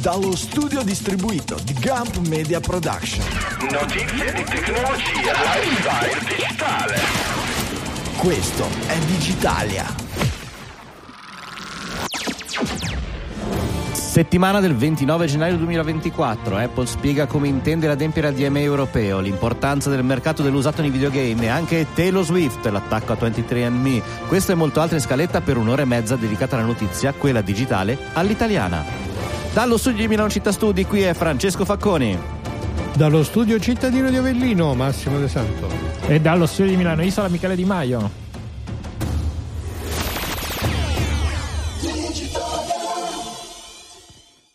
dallo studio distribuito di Gump Media Production. Notizie di tecnologia, lifestyle digitale. Questo è Digitalia. Settimana del 29 gennaio 2024, Apple spiega come intende adempiere al DMA europeo, l'importanza del mercato dell'usato nei videogame e anche Taylor Swift, l'attacco a 23andMe. Questo e molto altro in scaletta per un'ora e mezza dedicata alla notizia, quella digitale, all'italiana. Dallo studio di Milano Città Studi, qui è Francesco Facconi. Dallo studio cittadino di Avellino, Massimo De Santo. E dallo studio di Milano Isola, Michele Di Maio.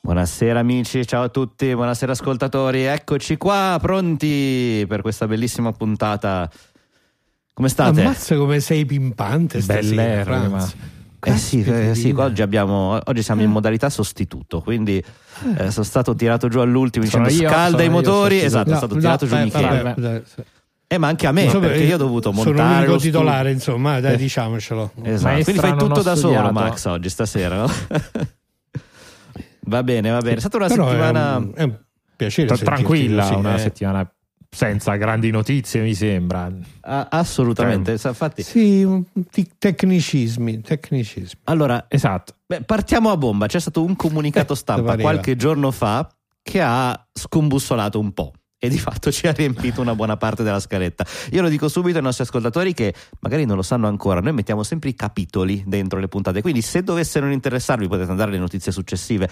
Buonasera amici, ciao a tutti, buonasera ascoltatori, eccoci qua pronti per questa bellissima puntata. Come state? Ammazza come sei pimpante stasera, Bellerrima. Franz. Eh sì, eh sì, oggi, abbiamo, oggi siamo in modalità sostituto, quindi eh, sono stato tirato giù all'ultimo Sono dicendo io, scalda sono i io motori, sostituto. esatto, è stato tirato giù eh, Michele. vabbè, dai, sì. Eh ma anche a me, Insomma, perché io ho dovuto sono montare lo studio. titolare, insomma, dai, diciamocelo. Esatto, Maestra, quindi fai tutto da solo studiato. Max oggi, stasera, no? va bene, va bene, è stata una Però settimana... è un, è un piacere Tra- tranquilla, così, una eh. settimana senza grandi notizie, mi sembra. Ah, assolutamente, sa- infatti... Sì, tecnicismi, tecnicismi. Allora, Esatto. Beh, partiamo a bomba. C'è stato un comunicato Eh, stampa qualche giorno fa che ha scombussolato un po'. E di fatto ci ha riempito una buona parte della scaletta. Io lo dico subito ai nostri ascoltatori che magari non lo sanno ancora. Noi mettiamo sempre i capitoli dentro le puntate. Quindi, se dovessero non interessarvi, potete andare alle notizie successive.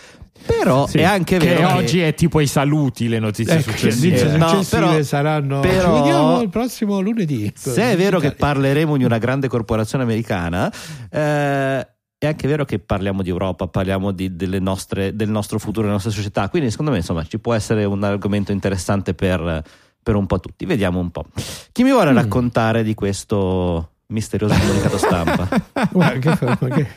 Però Sì, è anche che vero. che- oggi è tipo i saluti, le notizie Ecco, successive. notizie No, successive però- saranno. però- Ci vediamo il prossimo lunedì. Se è vero che Italia. parleremo di una grande corporazione americana, eh, è anche vero che parliamo di Europa, parliamo di- delle nostre- del nostro futuro, delle nostre società. Quindi, secondo me, insomma, ci può essere un argomento interessante per, per un po' tutti. Vediamo un po'. Chi mi Mm. vuole raccontare di questo misterioso comunicato stampa? Guarda, che, ma che-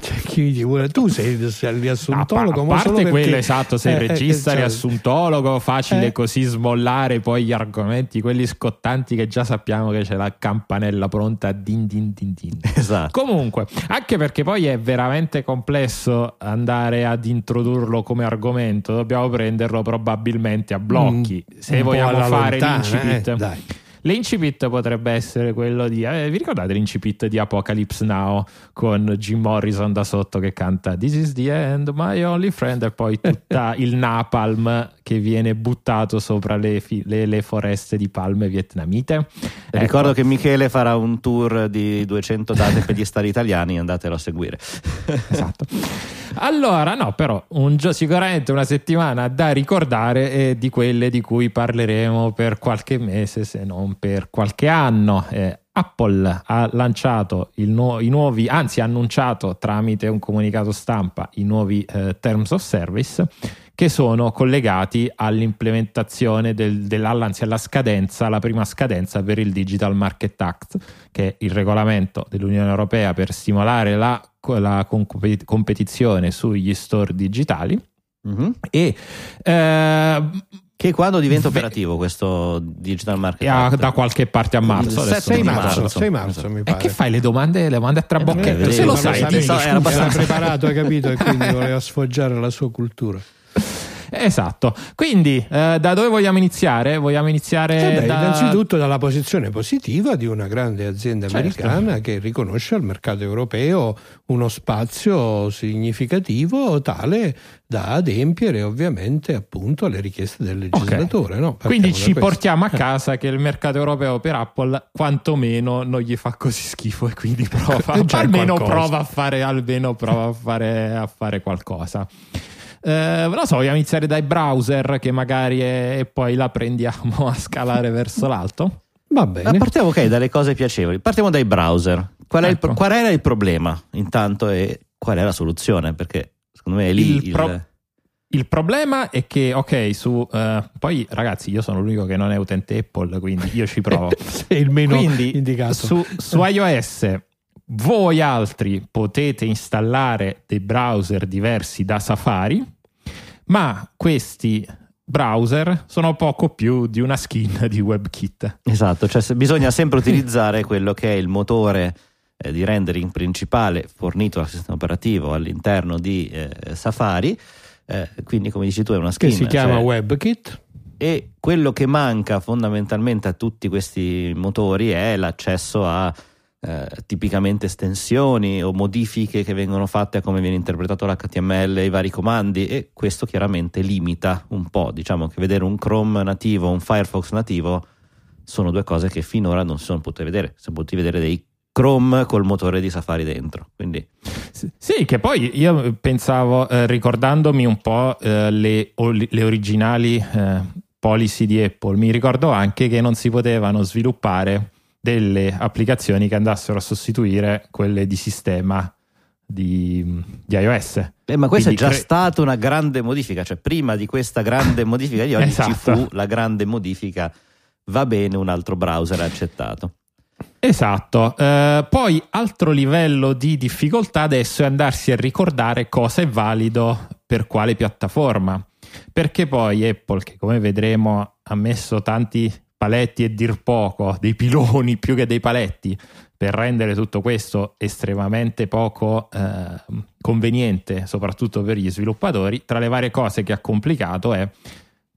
cioè, chi ti vuole- tu sei, il riassuntologo, a, parte perché- quello esatto, sei eh, eh, regista, cioè, riassuntologo, facile Eh. così smollare poi gli argomenti, quelli scottanti che già sappiamo che c'è la campanella pronta din din din din. esatto. Comunque, anche perché poi è veramente complesso andare ad introdurlo come argomento, dobbiamo prenderlo probabilmente a blocchi. Mm, Se vogliamo fare lontana, l'incipit, eh, dai. L'incipit potrebbe essere quello di. eh, vi ricordate l'incipit di Apocalypse Now con Jim Morrison da sotto che canta This is the end, my only friend, e poi tutta il napalm che viene buttato sopra le, fi- le- le foreste di palme vietnamite. Ricordo Ecco, che Michele farà un tour di 200 date per gli stati italiani, andatelo a seguire. Esatto. Allora, no, però un gio- sicuramente una settimana da ricordare è di quelle di cui parleremo per qualche mese, se non per qualche anno. Eh, Apple ha lanciato nuo- i nuovi, anzi ha annunciato tramite un comunicato stampa i nuovi eh, Terms of Service che sono collegati all'implementazione del, della, anzi alla scadenza, la prima scadenza per il Digital Market Act, che è il regolamento dell'Unione Europea per stimolare la, la comp- competizione sugli store digitali. Mhm. E eh, Che quando diventa Ve- operativo questo digital market? e a- Act? da qualche parte a marzo. Il adesso 7 6 di non marzo, ricordo. 6 marzo mi E pare. che fai le domande, le domande a trabocchetto? Eh, Se lo sai, lo era Era abbastanza- preparato, hai capito, e quindi voleva sfoggiare la sua cultura. Esatto. Quindi, eh, da dove vogliamo iniziare? Vogliamo iniziare Vabbè, da... Innanzitutto dalla posizione positiva di una grande azienda Certo. americana che riconosce al mercato europeo uno spazio significativo tale da adempiere ovviamente appunto alle richieste del legislatore. no? Partiamo Quindi ci portiamo a casa che il mercato europeo per Apple quantomeno non gli fa così schifo e quindi prova, almeno prova a fare, almeno prova a fare, a fare qualcosa. Eh, non so, vogliamo iniziare dai browser che magari è- e poi la prendiamo a scalare verso l'alto? Va Ma bene. partiamo ok dalle cose piacevoli. Partiamo dai browser. Qual, è il Ecco. pro- qual era il problema intanto e qual è la soluzione? Perché secondo me è lì Il il, pro- Il problema è che, ok, su eh, poi ragazzi, io sono l'unico che non è utente Apple, quindi io ci provo. Sei il meno Quindi indicato. su, su iOS voi altri potete installare dei browser diversi da Safari, ma questi browser sono poco più di una skin di WebKit. Esatto, cioè bisogna sempre utilizzare quello che è il motore eh, di rendering principale fornito dal sistema operativo all'interno di eh, Safari Eh, quindi, come dici tu, è una che skin. si chiama cioè- WebKit. e quello che manca fondamentalmente a tutti questi motori è l'accesso a eh, tipicamente estensioni o modifiche che vengono fatte a come viene interpretato l'HTML e i vari comandi e questo chiaramente limita un po', diciamo che vedere un Chrome nativo, un Firefox nativo sono due cose che finora non si sono potute vedere, si sono potuti vedere dei Chrome col motore di Safari dentro, quindi Sì, che poi io pensavo, eh, ricordandomi un po' eh, le, le originali eh, policy di Apple, mi ricordo anche che non si potevano sviluppare delle applicazioni che andassero a sostituire quelle di sistema di, di iOS. Eh, ma questa Quindi è già cre- stata una grande modifica, cioè prima di questa grande modifica di oggi ci Esatto. fu la grande modifica, va bene, un altro browser accettato. Esatto, Eh, poi altro livello di difficoltà adesso è andarsi a ricordare cosa è valido per quale piattaforma, perché poi Apple, che come vedremo ha messo tanti paletti e dir poco, dei piloni più che dei paletti, per rendere tutto questo estremamente poco eh, conveniente, soprattutto per gli sviluppatori, tra le varie cose che ha complicato è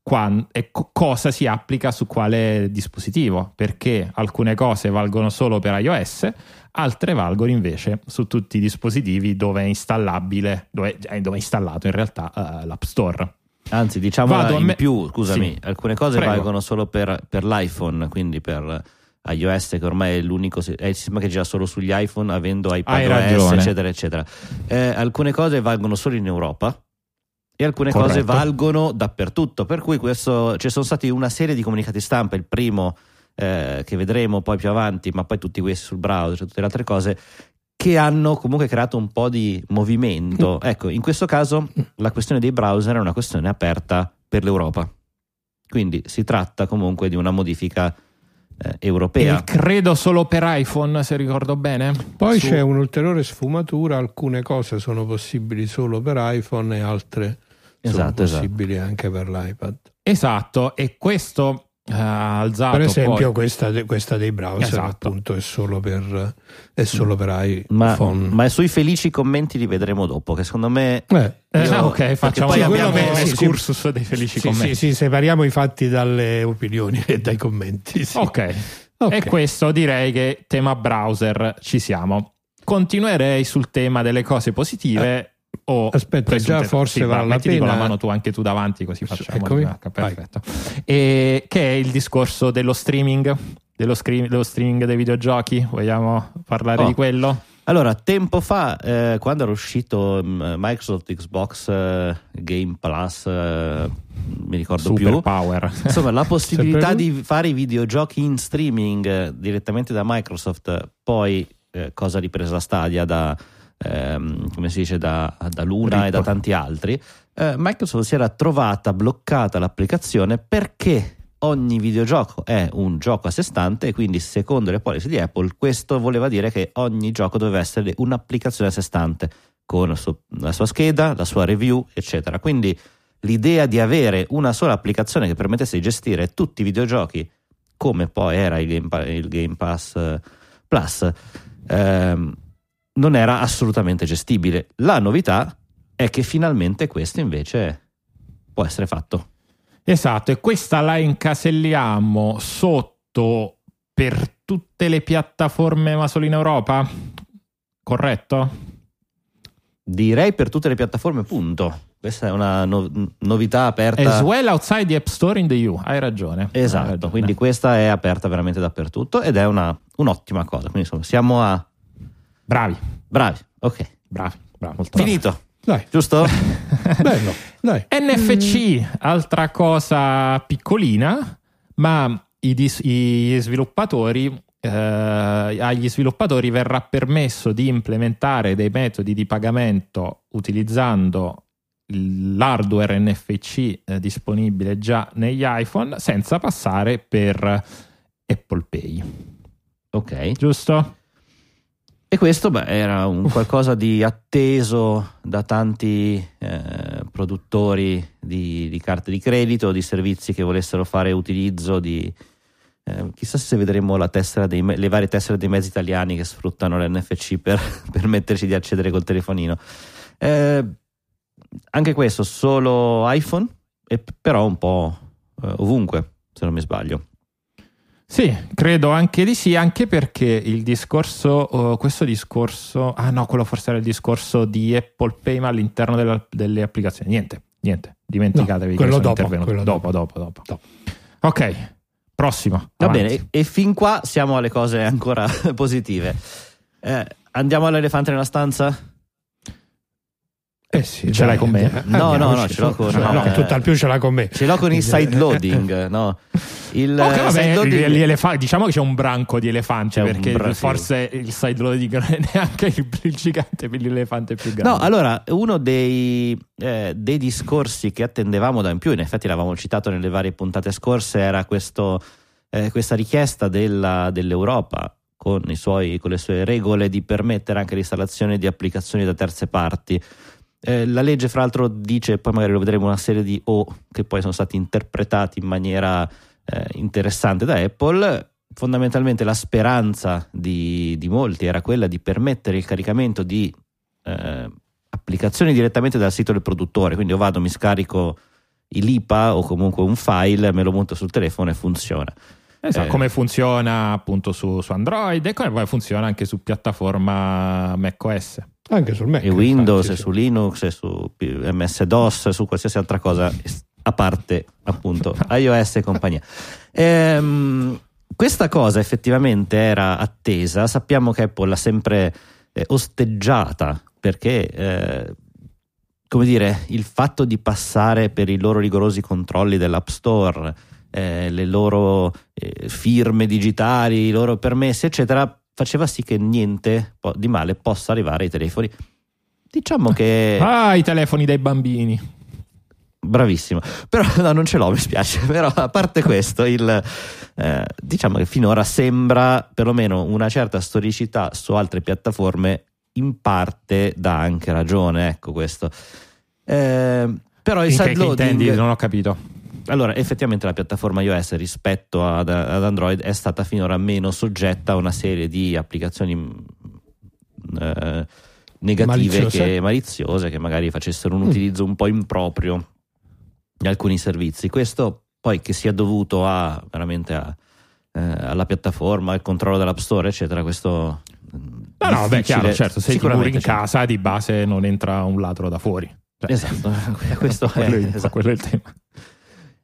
quan- e co- cosa si applica su quale dispositivo, perché alcune cose valgono solo per iOS, altre valgono invece su tutti i dispositivi dove è installabile, dove, eh, dove è installato in realtà eh, l'App Store. Anzi, diciamo in me- più, scusami, Sì. alcune cose Prego. valgono solo per, per l'iPhone, quindi per iOS che ormai è l'unico è il sistema che gira solo sugli iPhone avendo iPadOS eccetera eccetera. Eh, alcune cose valgono solo in Europa e alcune cose Corretto. valgono dappertutto, per cui questo ci sono stati una serie di comunicati stampa, il primo eh, che vedremo poi più avanti, ma poi tutti questi sul browser, tutte le altre cose che hanno comunque creato un po' di movimento. Ecco, in questo caso la questione dei browser è una questione aperta per l'Europa. Quindi si tratta comunque di una modifica eh, europea. E credo solo per iPhone, se ricordo bene. Poi Su- c'è un'ulteriore sfumatura, alcune cose sono possibili solo per iPhone e altre Esatto, sono possibili anche per l'iPad. Esatto, e questo eh, ha alzato Per esempio poi- questa, questa dei browser Esatto. appunto è solo per, è solo per Ma, iPhone. ma sui felici commenti li vedremo dopo, che secondo me Eh, Eh, Io- ah, ok, facciamo poi un abbiamo- sì, sì. excursus dei felici sì, commenti. sì, sì, separiamo i fatti dalle opinioni e dai commenti. sì. Ok, Ok. e questo direi che tema browser ci siamo. Continuerei sul tema delle cose positive. O Aspetta, già forse sì, vale va, la pena- la mano tu anche tu davanti così facciamo Eccomi. perfetto. E che è il discorso dello streaming? Dello, screen- dello streaming dei videogiochi? Vogliamo parlare Oh. di quello? Allora, tempo fa, eh, quando era uscito mm, Microsoft Xbox eh, Game Plus, eh, mi ricordo super più, power insomma, la possibilità di fare i videogiochi in streaming eh, direttamente da Microsoft, poi eh, cosa ripresa Stadia da, ehm, come si dice, da, da Luna e da Ripple. tanti altri, eh, Microsoft si era trovata bloccata l'applicazione perché ogni videogioco è un gioco a sé stante e quindi secondo le policy di Apple questo voleva dire che ogni gioco doveva essere un'applicazione a sé stante con la sua- scheda, la sua review, eccetera. Quindi l'idea di avere una sola applicazione che permettesse di gestire tutti i videogiochi come poi era il Game, Pa- il Game Pass eh, Plus ehm, non era assolutamente gestibile. La novità è che finalmente questo invece può essere fatto. Esatto, e questa la incaselliamo sotto per tutte le piattaforme ma solo in Europa? Corretto? Direi per tutte le piattaforme, punto. Questa è una no- novità aperta. As well outside the App Store in the EU, hai ragione. Hai Esatto, ragione. quindi questa è aperta veramente dappertutto ed è una- un'ottima cosa. Quindi insomma, siamo a Bravi, bravi. Ok, bravi, bravi, molto bravi. finito, Dai, giusto? bello, dai. NFC, altra cosa piccolina, ma i dis- gli sviluppatori, eh, agli sviluppatori verrà permesso di implementare dei metodi di pagamento utilizzando l'hardware NFC eh, disponibile già negli iPhone senza passare per Apple Pay, ok. giusto? E questo beh, era un qualcosa di atteso da tanti eh, produttori di, di carte di credito, di servizi che volessero fare utilizzo di... eh, chissà se vedremo la tessera dei le varie tessere dei mezzi italiani che sfruttano l'NFC per permetterci di accedere col telefonino. Eh, anche questo solo iPhone, però un po' eh, ovunque, se non mi sbaglio. Sì, credo anche di sì, anche perché il discorso, oh, questo discorso, ah no, quello forse era il discorso di Apple Pay ma all'interno della- delle applicazioni. Niente, niente, dimenticatevi No, che quello sono dopo, quello dopo, dopo, dopo, Ok, prossimo. Va avanti. bene, e, e fin qua siamo alle cose ancora positive. Eh, andiamo all'elefante nella stanza? Eh sì, Ce l'hai con me? eh, No, no, no, ce l'ho con- Cioè, no, eh, tutt'al più ce l'ha con me. Ce l'ho con il side loading, no? Il Ok, eh, vabbè, side loading- gli elefa- diciamo che c'è un branco di elefanti perché bra- sì. forse il side loading non è neanche il, il gigante per l'elefante più grande. No, allora, uno dei, eh, dei discorsi che attendevamo da in più, in effetti l'avevamo citato nelle varie puntate scorse, era questo, eh, questa richiesta della- dell'Europa con, i suoi- con le sue regole di permettere anche l'installazione di applicazioni da terze parti. Eh, la legge, fra l'altro, dice, poi magari lo vedremo, una serie di O che poi sono stati interpretati in maniera eh, interessante da Apple. Fondamentalmente la speranza di, di molti era quella di permettere il caricamento di eh, applicazioni direttamente dal sito del produttore. Quindi io vado, mi scarico l'IPA o comunque un file, me lo monto sul telefono e funziona. Esatto, Eh. come funziona appunto su, su Android e come poi funziona anche su piattaforma macOS. Anche sul Mac. e Windows, infatti, e sì. su Linux, e su MS-DOS, su qualsiasi altra cosa, a parte appunto iOS e compagnia. Ehm, questa cosa effettivamente era attesa, sappiamo che Apple l'ha sempre eh, osteggiata perché, eh, come dire, il fatto di passare per i loro rigorosi controlli dell'App Store, eh, le loro eh, firme digitali, i loro permessi, eccetera, faceva sì che niente di male possa arrivare ai telefoni. Diciamo che Ah, i telefoni dei bambini. bravissimo, però no, non ce l'ho, mi spiace. Però a parte questo, il, eh, diciamo che finora sembra perlomeno una certa storicità su altre piattaforme, in parte dà anche ragione. Ecco questo. Eh, però il sideloading intendi? Non ho capito. Allora, effettivamente la piattaforma iOS rispetto ad, ad Android è stata finora meno soggetta a una serie di applicazioni mh, eh, negative Maliziose. che maliziose che magari facessero un Mm. utilizzo un po' improprio di alcuni servizi. Questo poi che sia dovuto a veramente a, eh, alla piattaforma, al controllo dell'app store, eccetera, questo No, no, beh, chiaro, certo, se ti muri in casa di base non entra un ladro da fuori. Cioè, Esatto, questo è, quello, è esatto. quello è il tema.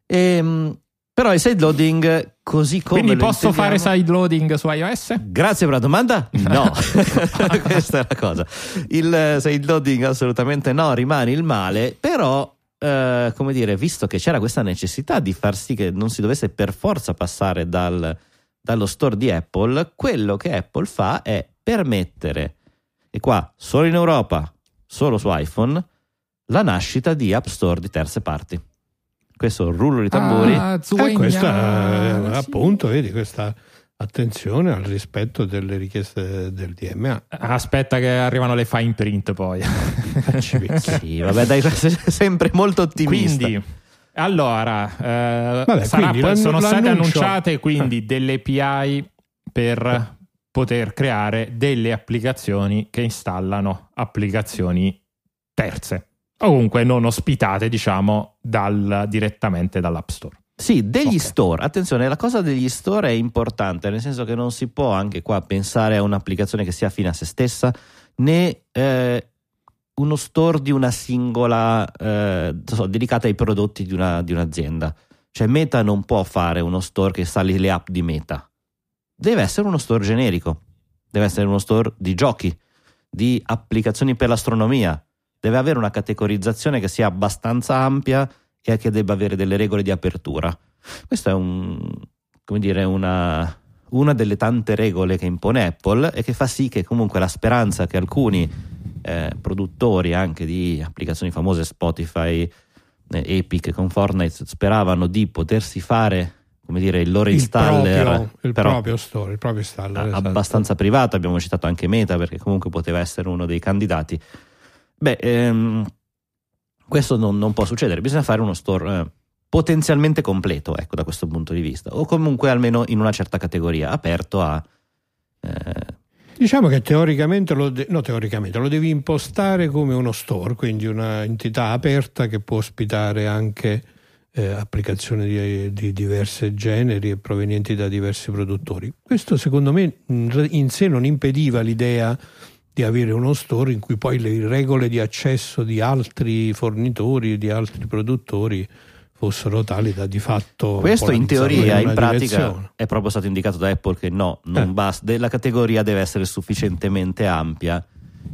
Ehm, però il side loading così come Quindi lo posso fare side loading su iOS? Grazie per la domanda. No, questa è la cosa. Il eh, side loading assolutamente no, rimane il male, però eh, come dire, visto che c'era questa necessità di far sì che non si dovesse per forza passare dal- dallo store di Apple, quello che Apple fa è permettere, e qua solo in Europa, solo su iPhone, la nascita di app store di terze parti. Questo rullo di tamburi. Ah, Eh, questa, eh, sì. appunto, vedi, questa attenzione al rispetto delle richieste del DMA. Aspetta che arrivano le fine print poi. Sì, vabbè, dai, sempre molto ottimista. Quindi, allora, eh, Vabbè, sarà quindi sono state annunciate quindi delle API per poter creare delle applicazioni che installano applicazioni terze o comunque non ospitate, diciamo, dal- direttamente dall'App Store. Sì, degli Ok. store. Attenzione, la cosa degli store è importante, nel senso che non si può anche qua pensare a un'applicazione che sia fine a se stessa, né eh, uno store di una singola, eh, so, dedicata ai prodotti di, una- di un'azienda. Cioè Meta non può fare uno store che installi le app di Meta. Deve essere uno store generico, deve essere uno store di giochi, di applicazioni per l'astronomia. Deve avere una categorizzazione che sia abbastanza ampia e che debba avere delle regole di apertura. Questa è un, come dire, una, una delle tante regole che impone Apple e che fa sì che comunque la speranza che alcuni eh, produttori anche di applicazioni famose, Spotify, eh, Epic con Fortnite, speravano di potersi fare come dire, il loro Il installer, proprio, il però proprio store, il proprio installer. esatto. abbastanza privato. Abbiamo citato anche Meta perché comunque poteva essere uno dei candidati. Beh, ehm, questo non, non può succedere. Bisogna fare uno store eh, potenzialmente completo, ecco, da questo punto di vista, o comunque almeno in una certa categoria, aperto a. eh, Diciamo che teoricamente lo, de- no, teoricamente lo devi impostare come uno store, quindi un'entità aperta che può ospitare anche eh, applicazioni di, di diversi generi e provenienti da diversi produttori. Questo secondo me in sé non impediva l'idea di avere uno store in cui poi le regole di accesso di altri fornitori, di altri produttori fossero tali da di fatto questo in teoria in pratica direzione. è proprio stato indicato da Apple che no non Eh. basta la categoria deve essere sufficientemente ampia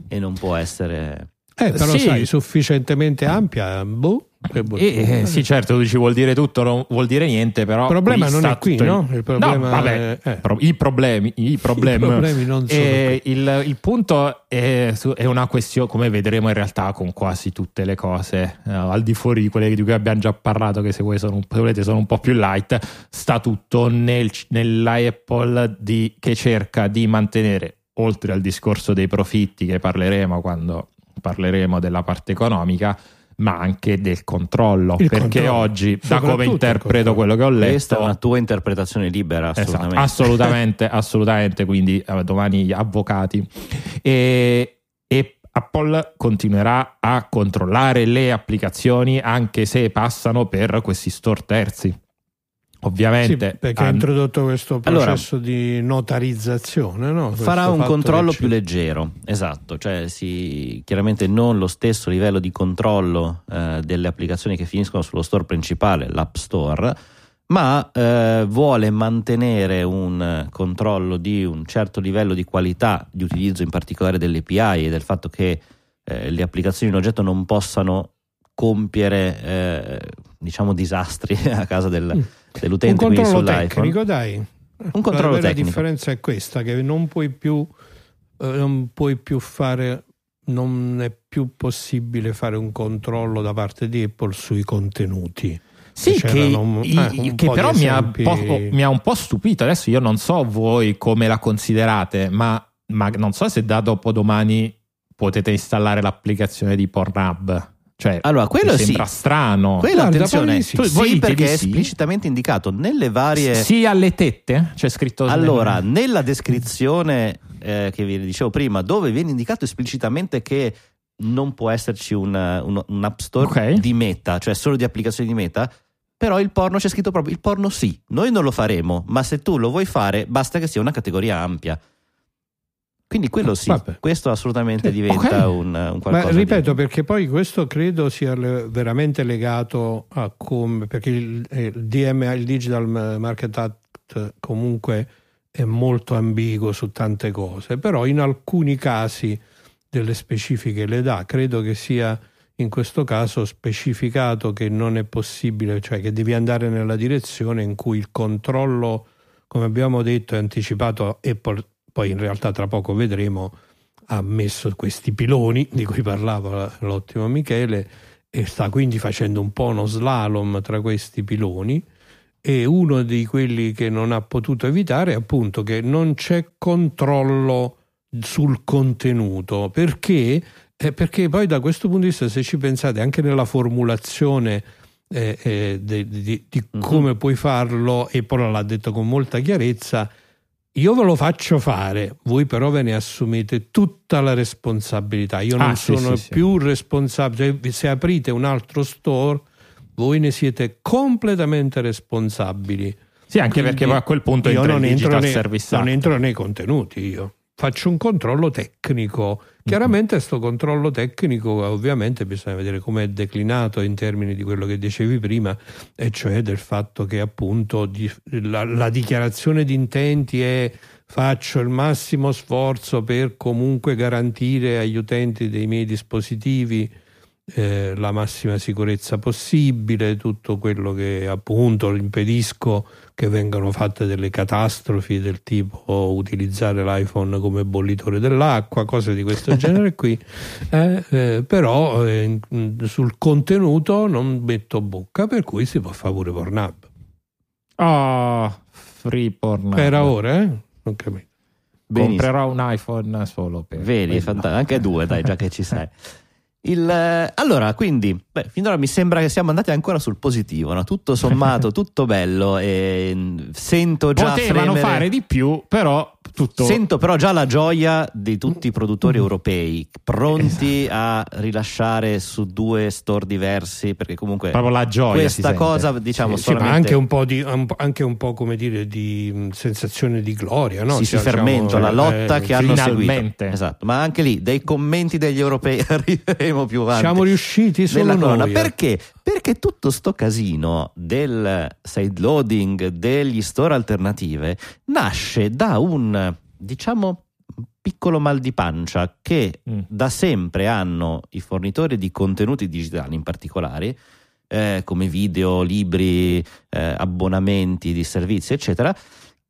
e non può essere Eh, però Sì. sai, sufficientemente ampia, boh, E, eh, sì, certo, tu dici vuol dire tutto, non vuol dire niente, però. Il problema non è qui, tutto no? Il problema vabbè, è- eh. pro- i problemi. I problemi, I problemi non sono Eh, il, il punto è, è una questione, come vedremo in realtà con quasi tutte le cose, eh, al di fuori di quelle di cui abbiamo già parlato, che se, voi sono, se volete sono un po' più light, sta tutto nel, nella Apple di- che cerca di mantenere, oltre al discorso dei profitti che parleremo quando parleremo della parte economica, ma anche del controllo. Il perché controllo. oggi, da come interpreto quello che ho questa è letto, una tua interpretazione libera Esatto, assolutamente assolutamente, assolutamente, quindi eh, domani gli avvocati. E, e Apple continuerà a controllare le applicazioni anche se passano per questi store terzi. Sì, Ovviamente perché ha introdotto questo Allora, processo di notarizzazione, no? Farà un controllo ci- più leggero esatto cioè si, chiaramente non lo stesso livello di controllo eh, delle applicazioni che finiscono sullo store principale l'App Store ma eh, vuole mantenere un controllo di un certo livello di qualità di utilizzo in particolare delle API e del fatto che eh, le applicazioni in oggetto non possano compiere eh, diciamo disastri a casa del- Mm. Un dell'utente quindi controllo tecnico, dai. Un controllo La tecnico. differenza è questa, che non puoi più, eh, non puoi più fare, non è più possibile fare un controllo da parte di Apple sui contenuti. Sì, che, un- eh, un che però mi ha, esempi- po- mi ha un po' stupito. Adesso io non so voi come la considerate, ma, ma non so se da dopodomani potete installare l'applicazione di Pornhub. Cioè, Allora, quello mi sì. sembra strano. Quello, Guarda, attenzione, poi sì. tu- sì, perché è sì? esplicitamente indicato nelle varie. Sì, alle tette? C'è scritto. Allora, nella descrizione eh, che vi dicevo prima, dove viene indicato esplicitamente che non può esserci un, un- un app store Ok. di meta, cioè solo di applicazioni di meta. Però il porno c'è scritto proprio: il porno sì, noi non lo faremo, ma se tu lo vuoi fare, basta che sia una categoria ampia. Quindi quello sì, Vabbè. questo assolutamente Sì, diventa ok. un, un Ma qualcosa ripeto, di... perché poi questo credo sia veramente legato a come, perché il, eh, il DMA, il Digital Market Act comunque è molto ambiguo su tante cose, però in alcuni casi delle specifiche le dà, credo che sia in questo caso specificato che non è possibile, cioè che devi andare nella direzione in cui il controllo, come abbiamo detto e anticipato, Apple poi in realtà tra poco vedremo, ha messo questi piloni di cui parlava l'ottimo Michele e sta quindi facendo un po' uno slalom tra questi piloni e uno di quelli che non ha potuto evitare è appunto che non c'è controllo sul contenuto perché, eh, perché poi da questo punto di vista se ci pensate anche nella formulazione eh, eh, de- di, di Mhm. come puoi farlo e poi l'ha detto con molta chiarezza io ve lo faccio fare, voi però ve ne assumete tutta la responsabilità. Io non Ah, sì, sono sì, sì. più responsabile. Cioè, se aprite un altro store, voi ne siete completamente responsabili. Sì, anche Quindi perché a quel punto io entra il non entro, nei, non entro nei contenuti io. Faccio un controllo tecnico. Chiaramente questo controllo tecnico ovviamente bisogna vedere come è declinato in termini di quello che dicevi prima, e cioè del fatto che appunto di- la, la dichiarazione di intenti è faccio il massimo sforzo per comunque garantire agli utenti dei miei dispositivi eh, la massima sicurezza possibile, tutto quello che appunto impedisco che vengano fatte delle catastrofi del tipo utilizzare l'iPhone come bollitore dell'acqua, cose di questo genere qui, Eh, eh, però eh, sul contenuto non metto bocca, per cui si può fare pure Pornhub. Oh, free porn. Per ora, eh? Non capito. Benissimo. Comprerò un iPhone solo per Vedi, fanta- anche due, dai, già che ci sei. Il, eh, allora, quindi, beh, finora mi sembra che siamo andati ancora sul positivo, no? tutto sommato, tutto bello. E mm, sento già Potevano fremere- fare di più, però tutto Sento però già la gioia di tutti i produttori Mm. europei pronti Esatto. a rilasciare su due store diversi perché comunque proprio la gioia. si questa cosa diciamo Sì, sì, ma solamente anche un po' di anche un po' come dire di mh, sensazione di gloria, no? sì, si Cioè, fermento, diciamo, la lotta eh, che hanno finalmente. seguito. Esatto, ma anche lì dei commenti degli europei arriveremo più avanti. Siamo riusciti solo colonna. noi. Perché? Perché tutto sto casino del sideloading degli store alternative nasce da un diciamo piccolo mal di pancia che Mm. da sempre hanno i fornitori di contenuti digitali in particolare eh, come video, libri, eh, abbonamenti di servizi eccetera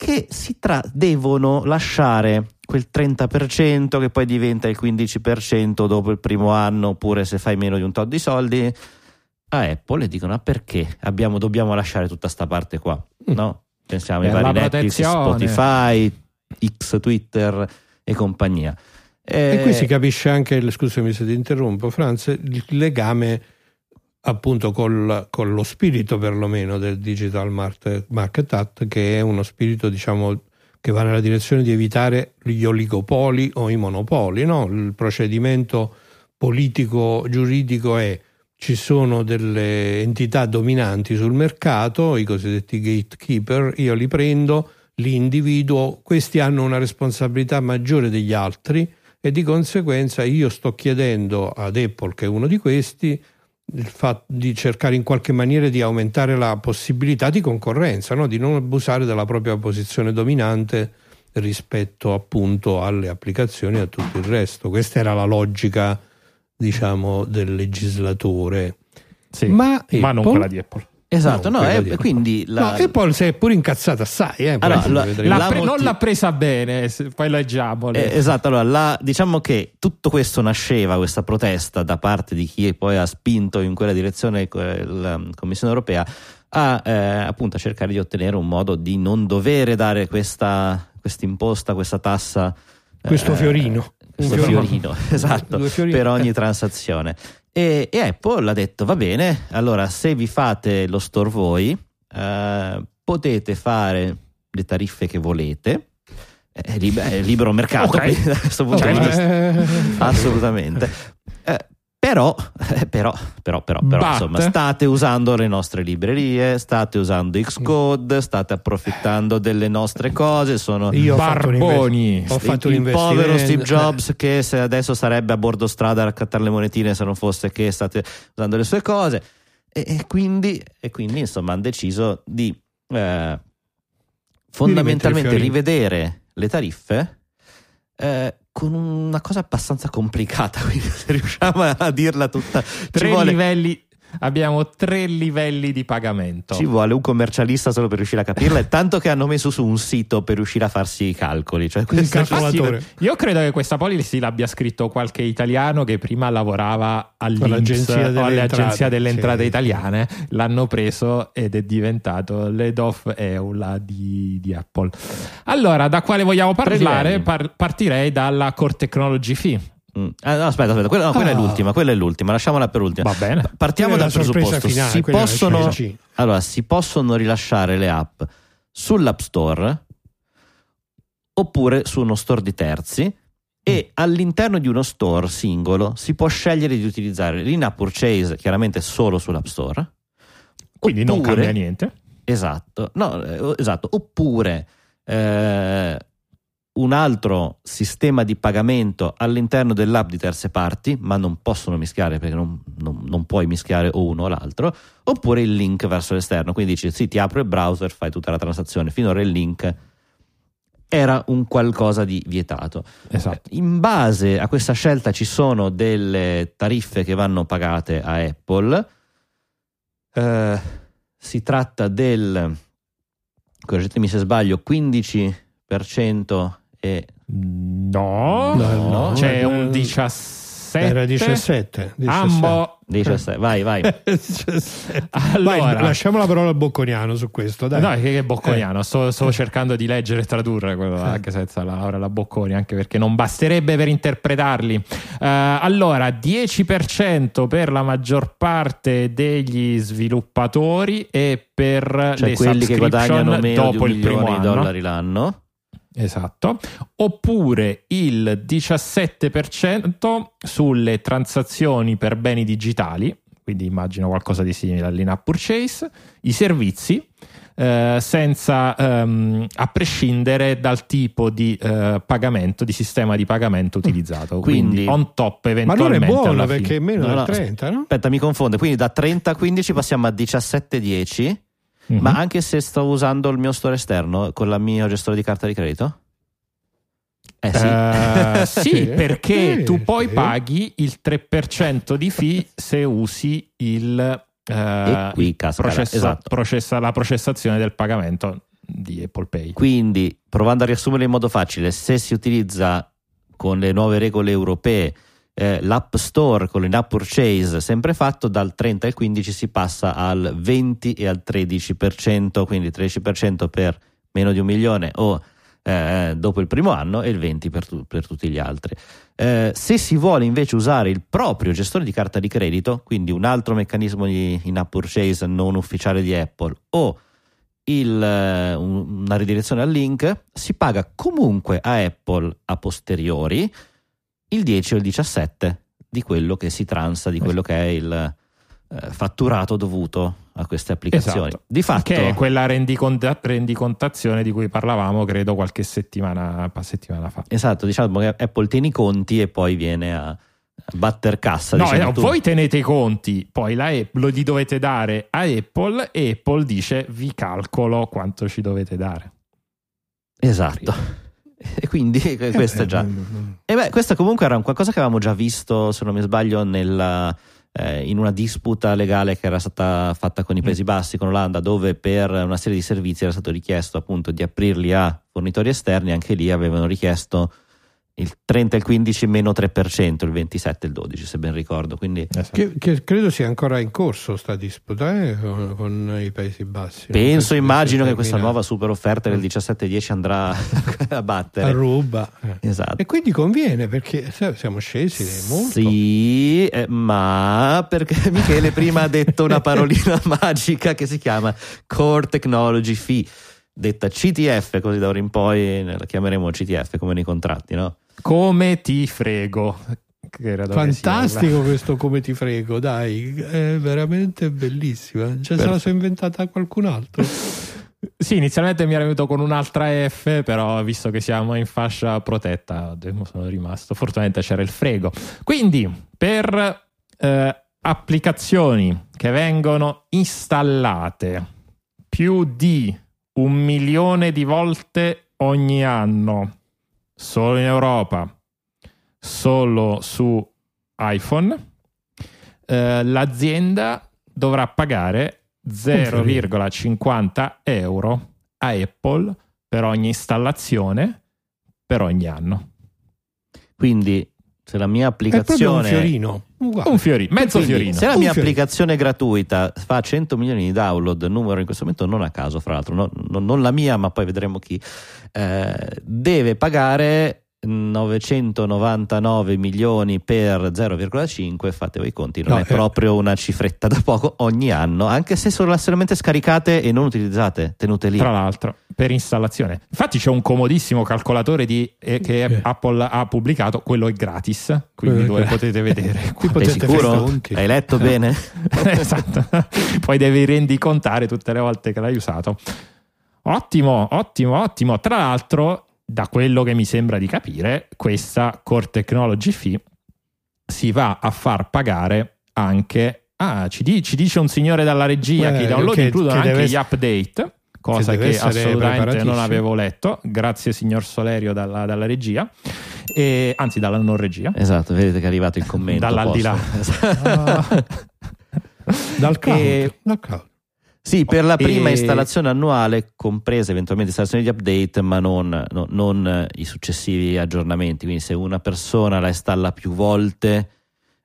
che si tra- devono lasciare quel 30% che poi diventa il 15% dopo il primo anno oppure se fai meno di un tot di soldi a Apple e dicono "Ah, perché abbiamo- dobbiamo lasciare tutta sta parte qua no? pensiamo ai Per vari Netflix. Spotify X, Twitter e compagnia E Eh, qui si capisce anche, scusami se ti interrompo, Franz, il legame appunto col- con lo spirito perlomeno del Digital Market, Act, che è uno spirito diciamo che va nella direzione di evitare gli oligopoli o i monopoli. no? Il procedimento politico giuridico è ci sono delle entità dominanti sul mercato, i cosiddetti gatekeeper, io li prendo, li individuo, questi hanno una responsabilità maggiore degli altri e di conseguenza io sto chiedendo ad Apple, che è uno di questi, il fatto di cercare in qualche maniera di aumentare la possibilità di concorrenza, no? di non abusare della propria posizione dominante rispetto appunto alle applicazioni e a tutto il resto. Questa era la logica, diciamo, del legislatore. Sì, Ma ma non quella di Apple. Esatto No, no, eh, quindi la- No, Apple si è pure incazzata assai, eh, poi Allora, la-. L'ha La pre- molti- Non l'ha presa bene, poi leggiamo. Eh, esatto, allora la- diciamo che tutto questo nasceva, questa protesta da parte di chi poi ha spinto in quella direzione eh, la Commissione europea a eh, appunto a cercare di ottenere un modo di non dover dare questa imposta, questa tassa. Questo eh, fiorino. Questo fiorino. fiorino, esatto, Due fiorini. per ogni transazione. E, e Apple ha detto: va bene, allora se vi fate lo store voi, eh, potete fare le tariffe che volete. È, lib- è libero mercato, Ok. quindi da questo punto di vista Eh, assolutamente. Eh, però, eh, però, però, però, però, insomma, state usando le nostre librerie, state usando Xcode, state approfittando delle nostre cose. Sono Io Barboni. ho fatto il, un il povero. Steve Jobs che se adesso sarebbe a bordo strada a raccattare le monetine se non fosse che state usando le sue cose e, e quindi, e quindi insomma hanno deciso di eh, fondamentalmente rivedere le tariffe eh, con una cosa abbastanza complicata quindi se riusciamo a dirla tutta Tre vuole, livelli, abbiamo tre livelli di pagamento. ci vuole un commercialista solo per riuscire a capirla e tanto che hanno messo su un sito per riuscire a farsi i calcoli cioè è- calcolatore. Ah, sì, io credo che questa policy l'abbia scritto qualche italiano che prima lavorava All'Agenzia delle o all'Agenzia Entrate, delle sì. Entrate Italiane. L'hanno preso ed è diventato l'head of EULA di, di Apple. Allora, da quale vogliamo parlare? Par- partirei dalla Core Technology Fee. Mm. Ah, no, aspetta, aspetta, quella, no, quella è Ah. l'ultima, quella è l'ultima, lasciamola per ultima. Va bene. Partiamo Quella è dal presupposto: finale, si è possono, allora, si possono rilasciare le app sull'App Store oppure su uno store di terzi e all'interno di uno store singolo si può scegliere di utilizzare l'in-app purchase chiaramente solo sull'App Store. Quindi non oppure- cambia niente. Esatto, no, eh, esatto. Oppure eh, un altro sistema di pagamento all'interno dell'app di terze parti, ma non possono mischiare perché non, non- non puoi mischiare o uno o l'altro, oppure il link verso l'esterno. Quindi dici sì, ti apro il browser, fai tutta la transazione. Finora il link era un qualcosa di vietato. Esatto. In base a questa scelta ci sono delle tariffe che vanno pagate a Apple. Eh, si tratta del, correggetemi se sbaglio, 15% e No, No, no, c'è eh, un 17. Era 17. 17. Ambo. 17, vai, vai. 17. Allora. Vai, lasciamo la parola al Bocconiano su questo. Dai. No, che, che bocconiano, sto, sto cercando di leggere e tradurre quello là, anche senza la, ora la bocconi, anche perché non basterebbe per interpretarli. Eh, allora, 10% per la maggior parte degli sviluppatori e per Cioè le quelli che guadagnano meno di dopo un il primo di anno. dollari l'anno. Esatto. Oppure il 17% sulle transazioni per beni digitali, quindi immagino qualcosa di simile all'in-app purchase, i servizi, eh, senza, ehm, a prescindere dal tipo di eh, pagamento, di sistema di pagamento utilizzato. Quindi, Quindi- on top Ma allora eventualmente. è buono perché è meno No, del no, 30, no? Aspetta, mi confonde. Quindi da 30 a 15 passiamo a 17 10. Mhm. Ma anche se sto usando il mio store esterno con la mia gestore di carta di credito? Eh sì. Eh, sì, Sì, perché sì, tu poi sì. paghi il 3% di fee se usi il E qui il processo- esatto. processa- la processazione del pagamento di Apple Pay. Quindi, provando a riassumere in modo facile, se si utilizza con le nuove regole europee eh, l'App Store con l'in-app purchase sempre fatto, dal 30 al 15 si passa al 20 e al 13%, quindi 13% per meno di un milione o eh, dopo il primo anno e il 20% per, tu- per tutti gli altri. Eh, se si vuole invece usare il proprio gestore di carta di credito, quindi un altro meccanismo di in-app purchase non ufficiale di Apple o il, eh, un- una ridirezione al link, si paga comunque a Apple a posteriori il 10 o il 17 di quello che si transa, di quello che è il eh, fatturato dovuto a queste applicazioni. Esatto. Di fatto, Che è quella rendiconta- rendicontazione di cui parlavamo, credo, qualche settimana, settimana fa. esatto, diciamo che Apple tiene i conti e poi viene a batter cassa. No, diciamo tu. voi tenete i conti, poi la App- lo li dovete dare a Apple e Apple dice vi calcolo quanto ci dovete dare. Esatto. E quindi questo è già... E beh, questo comunque era un qualcosa che avevamo già visto, se non mi sbaglio, nella, eh, in una disputa legale che era stata fatta con i Paesi Bassi, con l'Olanda, dove per una serie di servizi era stato richiesto appunto di aprirli a fornitori esterni, anche lì avevano richiesto il 30 e il 15 meno 3%, il 27 e il 12 se ben ricordo, quindi Che, che credo sia ancora in corso sta disputa eh, con, con i Paesi Bassi. penso, immagino che questa nuova super offerta del 17-10 andrà a a battere. ruba. eh. Esatto. E quindi conviene perché siamo scesi molto. Sì, eh, ma perché Michele prima ha detto una parolina magica che si chiama Core Technology Fee, detta CTF, così da ora in poi la chiameremo CTF come nei contratti, no? Come ti frego. Fantastico questo come ti frego, dai, è veramente bellissima. Già se la sono inventata qualcun altro. Sì, inizialmente mi era venuto con un'altra F, però visto che siamo in fascia protetta, sono rimasto. Fortunatamente c'era il frego. Quindi, per eh, applicazioni che vengono installate più di un milione di volte ogni anno, solo in Europa, solo su iPhone, eh, l'azienda dovrà pagare 0,50 euro a Apple per ogni installazione per ogni anno. Quindi se la mia È proprio un applicazione fiorino. uguale. Un fiorino, mezzo Quindi, fiorino. Se la Un mia fiorino. applicazione gratuita fa 100 milioni di download, numero in questo momento non a caso, fra l'altro, no- no- non la mia, ma poi vedremo chi, eh, deve pagare 999 milioni per 0,5, fate voi i conti, non No, è eh. proprio una cifretta da poco ogni anno, anche se sono solamente scaricate e non utilizzate, tenute lì. Tra l'altro, per installazione. Infatti, c'è un comodissimo calcolatore di- eh, che Eh. Apple ha pubblicato, quello è gratis, quindi dove eh. potete vedere. Qui Sei potete sicuro? Hai letto bene? esatto. Poi devi rendicontare tutte le volte che l'hai usato. Ottimo, ottimo, ottimo. Tra l'altro, da quello che mi sembra di capire, questa Core Technology Fee si va a far pagare anche. Ah, ci, di- ci dice un signore dalla regia Eh, che i download che- includono che anche deve gli update, cosa che essere assolutamente non avevo letto. Grazie, signor Solerio, dalla, dalla regia, e, anzi, dalla non regia. Esatto, vedete che è arrivato il commento. Dall'aldilà. posto. Ah. Dal cloud. E- dal cloud. Sì, per la prima E- installazione annuale, comprese eventualmente installazioni di update, ma non, no- non, eh, i successivi aggiornamenti. Quindi, se una persona la installa più volte,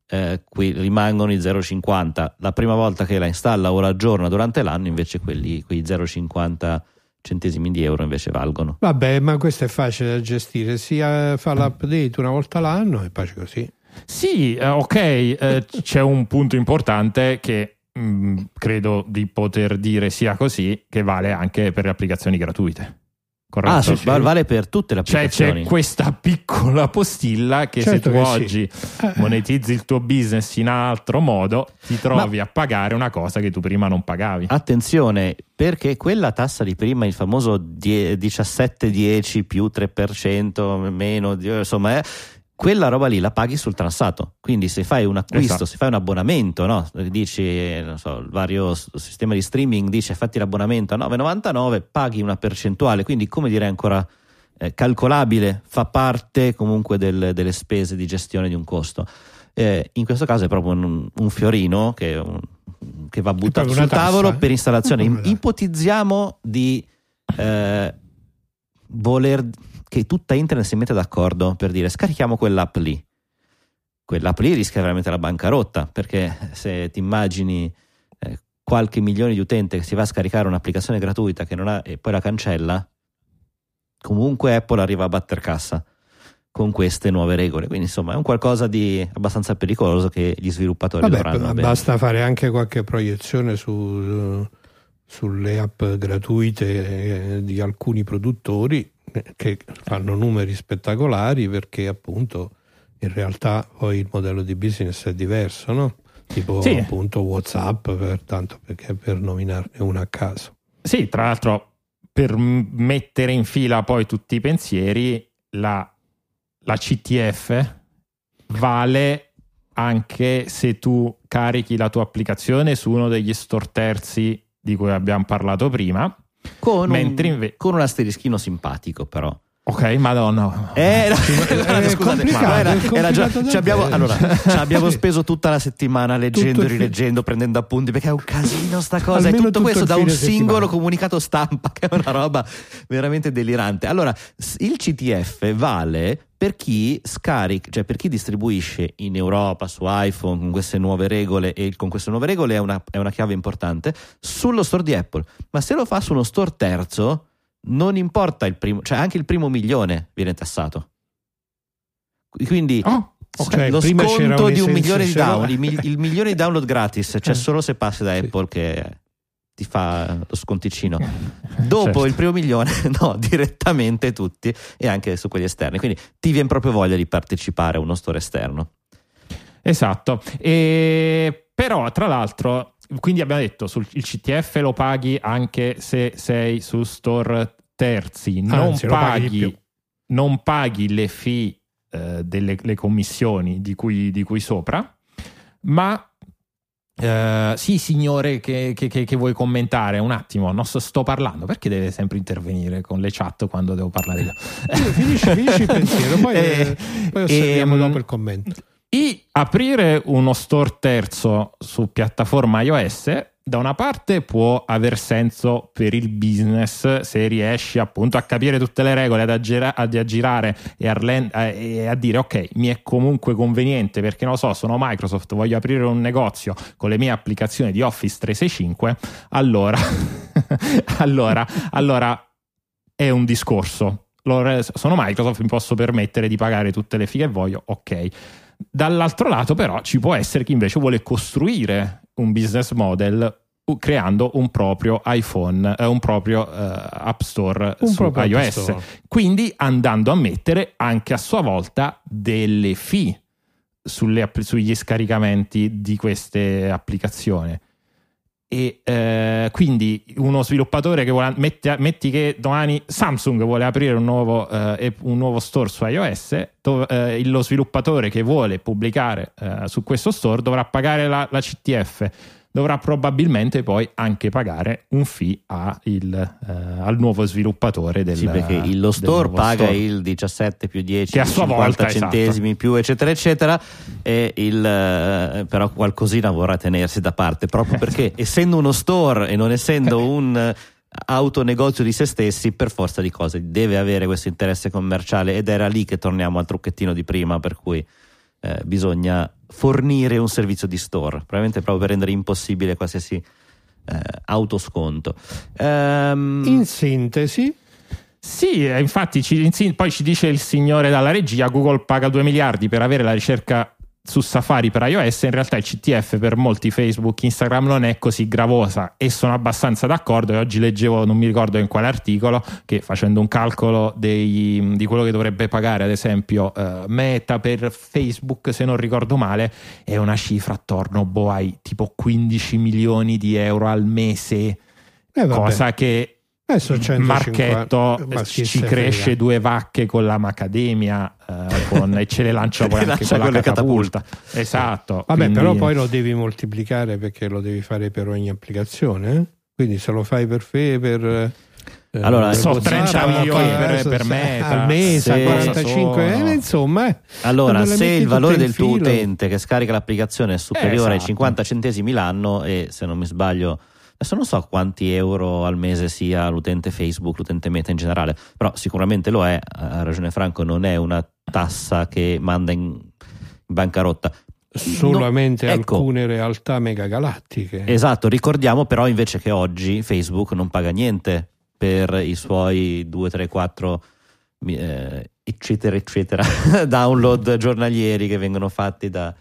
eh, qui rimangono i 0,50. La prima volta che la installa o la aggiorna durante l'anno, invece quelli, quei 0,50 centesimi di euro invece valgono. Vabbè, ma questo è facile da gestire, si fa l'update una volta l'anno e pace così. Sì, eh, ok, eh, c'è un punto importante che mh, mm, credo di poter dire sia così, che vale anche per le applicazioni gratuite. Corretto? Ah, sì, vale per tutte le applicazioni. Cioè, c'è questa piccola postilla che Certo se tu che sì. oggi monetizzi il tuo business in altro modo, ti trovi a pagare una cosa che tu prima non pagavi. Attenzione, perché quella tassa di prima, il famoso die- 17-10 più 3%, meno, insomma, eh, quella roba lì la paghi sul transato. Quindi se fai un acquisto, Esatto. se fai un abbonamento, no? dici, non so, il vario sistema di streaming dice fatti l'abbonamento a 9,99, paghi una percentuale, quindi come dire ancora eh, calcolabile, fa parte comunque del- delle spese di gestione di un costo. Eh, in questo caso è proprio un, un fiorino che, un- che va buttato sul tassa, tavolo eh? per installazione. Ipotizziamo di eh, voler che tutta internet si metta d'accordo per dire scarichiamo quell'app lì. Quell'app lì rischia veramente la bancarotta perché se ti immagini eh, qualche milione di utenti che si va a scaricare un'applicazione gratuita che non ha, e poi la cancella, comunque Apple arriva a batter cassa con queste nuove regole. Quindi insomma è un qualcosa di abbastanza pericoloso che gli sviluppatori Vabbè, dovranno avere. basta fare anche qualche proiezione su- sulle app gratuite eh, di alcuni produttori che fanno numeri spettacolari perché appunto in realtà poi il modello di business è diverso, no? Tipo Sì. appunto WhatsApp, per, tanto perché per nominarne una a caso. Sì, tra l'altro, per mettere in fila poi tutti i pensieri, la, la CTF vale anche se tu carichi la tua applicazione su uno degli store terzi di cui abbiamo parlato prima. Con, mentre un, inve- con un asterischino simpatico però. Ok, madonna. Eh, no, è scusate, complicato, ma era, è era già, ci abbiamo, davvero. allora, ci abbiamo speso tutta la settimana leggendo, Tutto fi- rileggendo, prendendo appunti perché è un casino sta cosa. E Almeno tutto tutto questo da un singolo settimana. comunicato stampa, che è una roba veramente delirante. Allora, il CTF vale per chi scarica, cioè per chi distribuisce in Europa su iPhone con queste nuove regole, e con queste nuove regole è una, è una chiave importante, sullo store di Apple. Ma se lo fa su uno store terzo, non importa il primo, cioè anche il primo milione viene tassato. Quindi Oh, cioè, Cioè, lo prima sconto di un milione di download, il, mil- il milione di download gratis c'è Eh. solo se passi da Sì. Apple che ti fa lo sconticino. Dopo Certo. il primo milione, no, direttamente tutti e anche su quelli esterni. Quindi ti viene proprio voglia di partecipare a uno store esterno. Esatto, e, però tra l'altro, quindi abbiamo detto sul il CTF lo paghi anche se sei su store terzi, non, Anzi, paghi non paghi le fee eh, delle le commissioni di cui, di cui sopra, ma eh, sì signore che, che- che- che vuoi commentare un attimo, non so, sto parlando, perché deve sempre intervenire con le chat quando devo parlare io? Finisci, finisci il pensiero, poi, Eh, eh, poi osserviamo ehm, dopo il commento. I aprire uno store terzo su piattaforma iOS da una parte può aver senso per il business se riesci appunto a capire tutte le regole, ad, aggira- ad aggirare e a, rlen- eh, e a dire ok, mi è comunque conveniente perché non lo so, sono Microsoft, voglio aprire un negozio con le mie applicazioni di Office 365, allora, allora, allora è un discorso. Sono Microsoft, mi posso permettere di pagare tutte le fighe che voglio, ok. Dall'altro lato, però, ci può essere chi invece vuole costruire un business model uh, creando un proprio iPhone, eh, un proprio eh, App Store Un su proprio iOS. Store. Quindi andando a mettere anche a sua volta delle fee sulle sugli scaricamenti di queste applicazioni. E eh, quindi uno sviluppatore che vuole metti, metti che domani Samsung vuole aprire un nuovo, eh, un nuovo store su iOS, dove, eh, lo sviluppatore che vuole pubblicare eh, su questo store dovrà pagare la, la CTF, dovrà probabilmente poi anche pagare un fee il, eh, al nuovo sviluppatore del Sì, perché il- lo store paga store. il 17 più 10 Che a sua 50 volta, esatto. centesimi più eccetera eccetera e il, eh, però qualcosina vorrà tenersi da parte proprio perché essendo uno store e non essendo un eh, autonegozio di se stessi per forza di cose deve avere questo interesse commerciale ed era lì che torniamo al trucchettino di prima per cui eh, bisogna fornire un servizio di store, probabilmente proprio per rendere impossibile qualsiasi eh, autosconto. Ehm, In sintesi, Sì, eh, infatti ci- poi ci dice il signore dalla regia, Google paga 2 miliardi per avere la ricerca su Safari per iOS, in realtà il CTF per molti Facebook, Instagram non è così gravosa e sono abbastanza d'accordo. E oggi leggevo, non mi ricordo in quale articolo, che facendo un calcolo dei- di quello che dovrebbe pagare ad esempio eh, Meta per Facebook, se non ricordo male, è una cifra attorno boh, ai tipo 15 milioni di euro al mese, eh, cosa che Adesso il 150, marchetto ma chi ci se cresce due vacche con la macademia eh, con- e ce le lancia poi anche lancia con la con le catapulta. Esatto. Vabbè, quindi- però poi lo devi moltiplicare perché lo devi fare per ogni applicazione. eh? Quindi se lo fai per fe, per. eh, Allora, per so, WhatsApp, 30 milioni per- eh, per se- Meta. al mese, Sì. 45 Sono- eh, insomma. eh, Allora, se il valore del tuo utente che scarica l'applicazione è superiore ai esatto. 50 centesimi l'anno e se non mi sbaglio, adesso non so quanti euro al mese sia l'utente Facebook, l'utente Meta in generale, però sicuramente lo è, ha ragione Franco, non è una tassa che manda in, in bancarotta. solamente No, ecco. alcune realtà megagalattiche. Esatto, ricordiamo però invece che oggi Facebook non paga niente per i suoi 2, 3, 4 eh, eccetera eccetera download giornalieri che vengono fatti da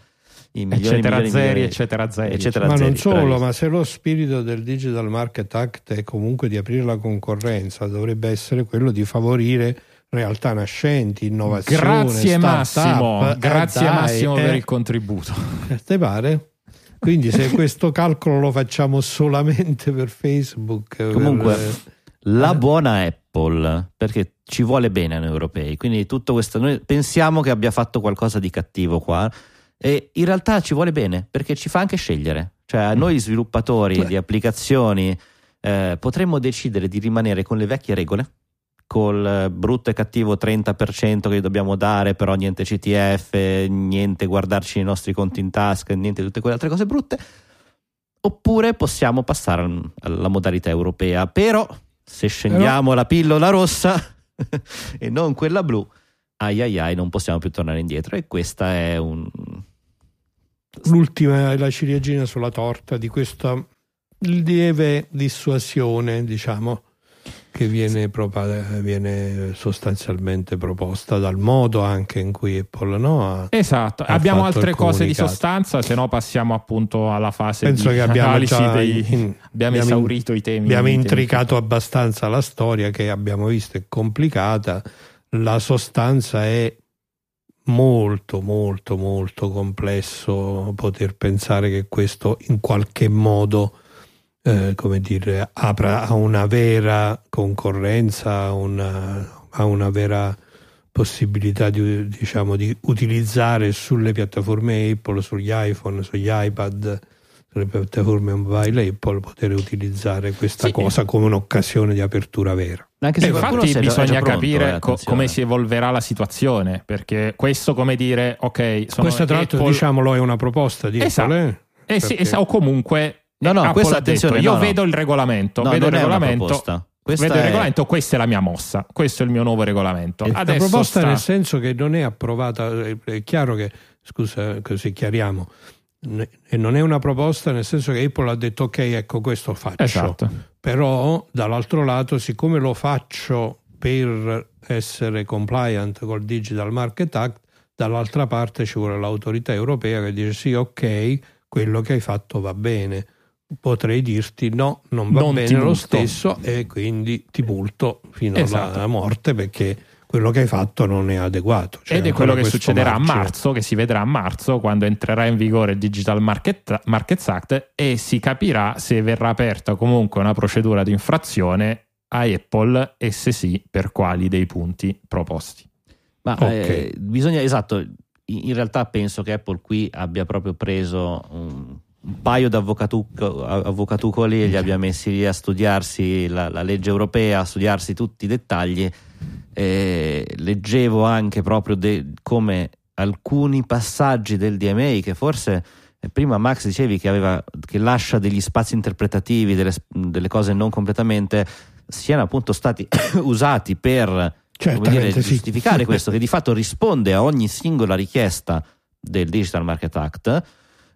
i milioni eccetera milioni, zeri, milioni, eccetera zeri. eccetera ma zeri, non solo, bravissimo. ma se lo spirito del Digital Market Act è comunque di aprire la concorrenza, dovrebbe essere quello di favorire realtà nascenti, innovazione. Grazie startup. Massimo, Eh, grazie dai, Massimo eh. per il contributo. Te pare? Quindi se questo calcolo lo facciamo solamente per Facebook, per- Comunque, La Eh. buona Apple, perché ci vuole bene a noi europei, quindi tutto questo, noi pensiamo che abbia fatto qualcosa di cattivo qua e in realtà ci vuole bene perché ci fa anche scegliere, cioè noi sviluppatori Beh. di applicazioni eh, potremmo decidere di rimanere con le vecchie regole, col eh, brutto e cattivo 30% che dobbiamo dare, però niente CTF, niente guardarci i nostri conti in tasca, niente tutte quelle altre cose brutte, oppure possiamo passare al- alla modalità europea, però se scendiamo la pillola rossa e non quella blu, ai ai ai non possiamo più tornare indietro e questa è un... l'ultima è la ciliegina sulla torta di questa lieve dissuasione, diciamo, che viene, propa- viene sostanzialmente proposta dal modo anche in cui Apple no, ha- Esatto, Ha abbiamo altre cose di sostanza, se no passiamo appunto alla fase penso di che abbiamo analisi già dei... in- abbiamo esaurito i temi. abbiamo i temi. intricato abbastanza la storia che abbiamo visto è complicata la sostanza è molto molto molto complesso poter pensare che questo in qualche modo eh, come dire apra a una vera concorrenza a una, a una vera possibilità di, diciamo, di utilizzare sulle piattaforme Apple, sugli iPhone, sugli iPad, sulle piattaforme mobile Apple, poter utilizzare questa Sì. cosa come un'occasione di apertura vera. Anche se E qualcuno infatti è è bisogna pronto, capire eh, co- come si evolverà la situazione, perché questo come dire, ok, sono Questa tra l'altro Apple- diciamolo è una proposta di Esatto. Apple, eh? Eh sì, perché- esa- o comunque No, no, Apple questa ha detto, attenzione, io no, no. vedo il regolamento, No, vedo il è regolamento, vedo il è- regolamento, questa è la mia mossa, questo è il mio nuovo regolamento. La La Adesso proposta sta- nel senso che non è approvata, è- è chiaro che, scusa, così chiariamo, e non è una proposta nel senso che Apple ha detto ok, ecco questo faccio, Esatto. però dall'altro lato siccome lo faccio per essere compliant col Digital Market Act, dall'altra parte ci vuole l'autorità europea che dice sì, ok, quello che hai fatto va bene. Potrei dirti no, non va Non bene lo stesso e quindi ti multo fino Esatto. alla morte perché quello che hai fatto non è adeguato. Cioè, Ed è quello che succederà a margine. marzo, che si vedrà a marzo, quando entrerà in vigore il Digital Market, Markets Act e si capirà se verrà aperta comunque una procedura di infrazione a Apple e se sì, per quali dei punti proposti. Ma Ok. eh, bisogna, esatto, in realtà penso che Apple qui abbia proprio preso un, un paio avvocatucoli e li abbia messi lì a studiarsi la, la legge europea, a studiarsi tutti i dettagli. E leggevo anche proprio de- come alcuni passaggi del DMA che forse eh, prima Max dicevi che, aveva, che lascia degli spazi interpretativi, delle, delle cose non completamente, siano appunto stati usati per dire, sì. giustificare questo, che di fatto risponde a ogni singola richiesta del Digital Market Act,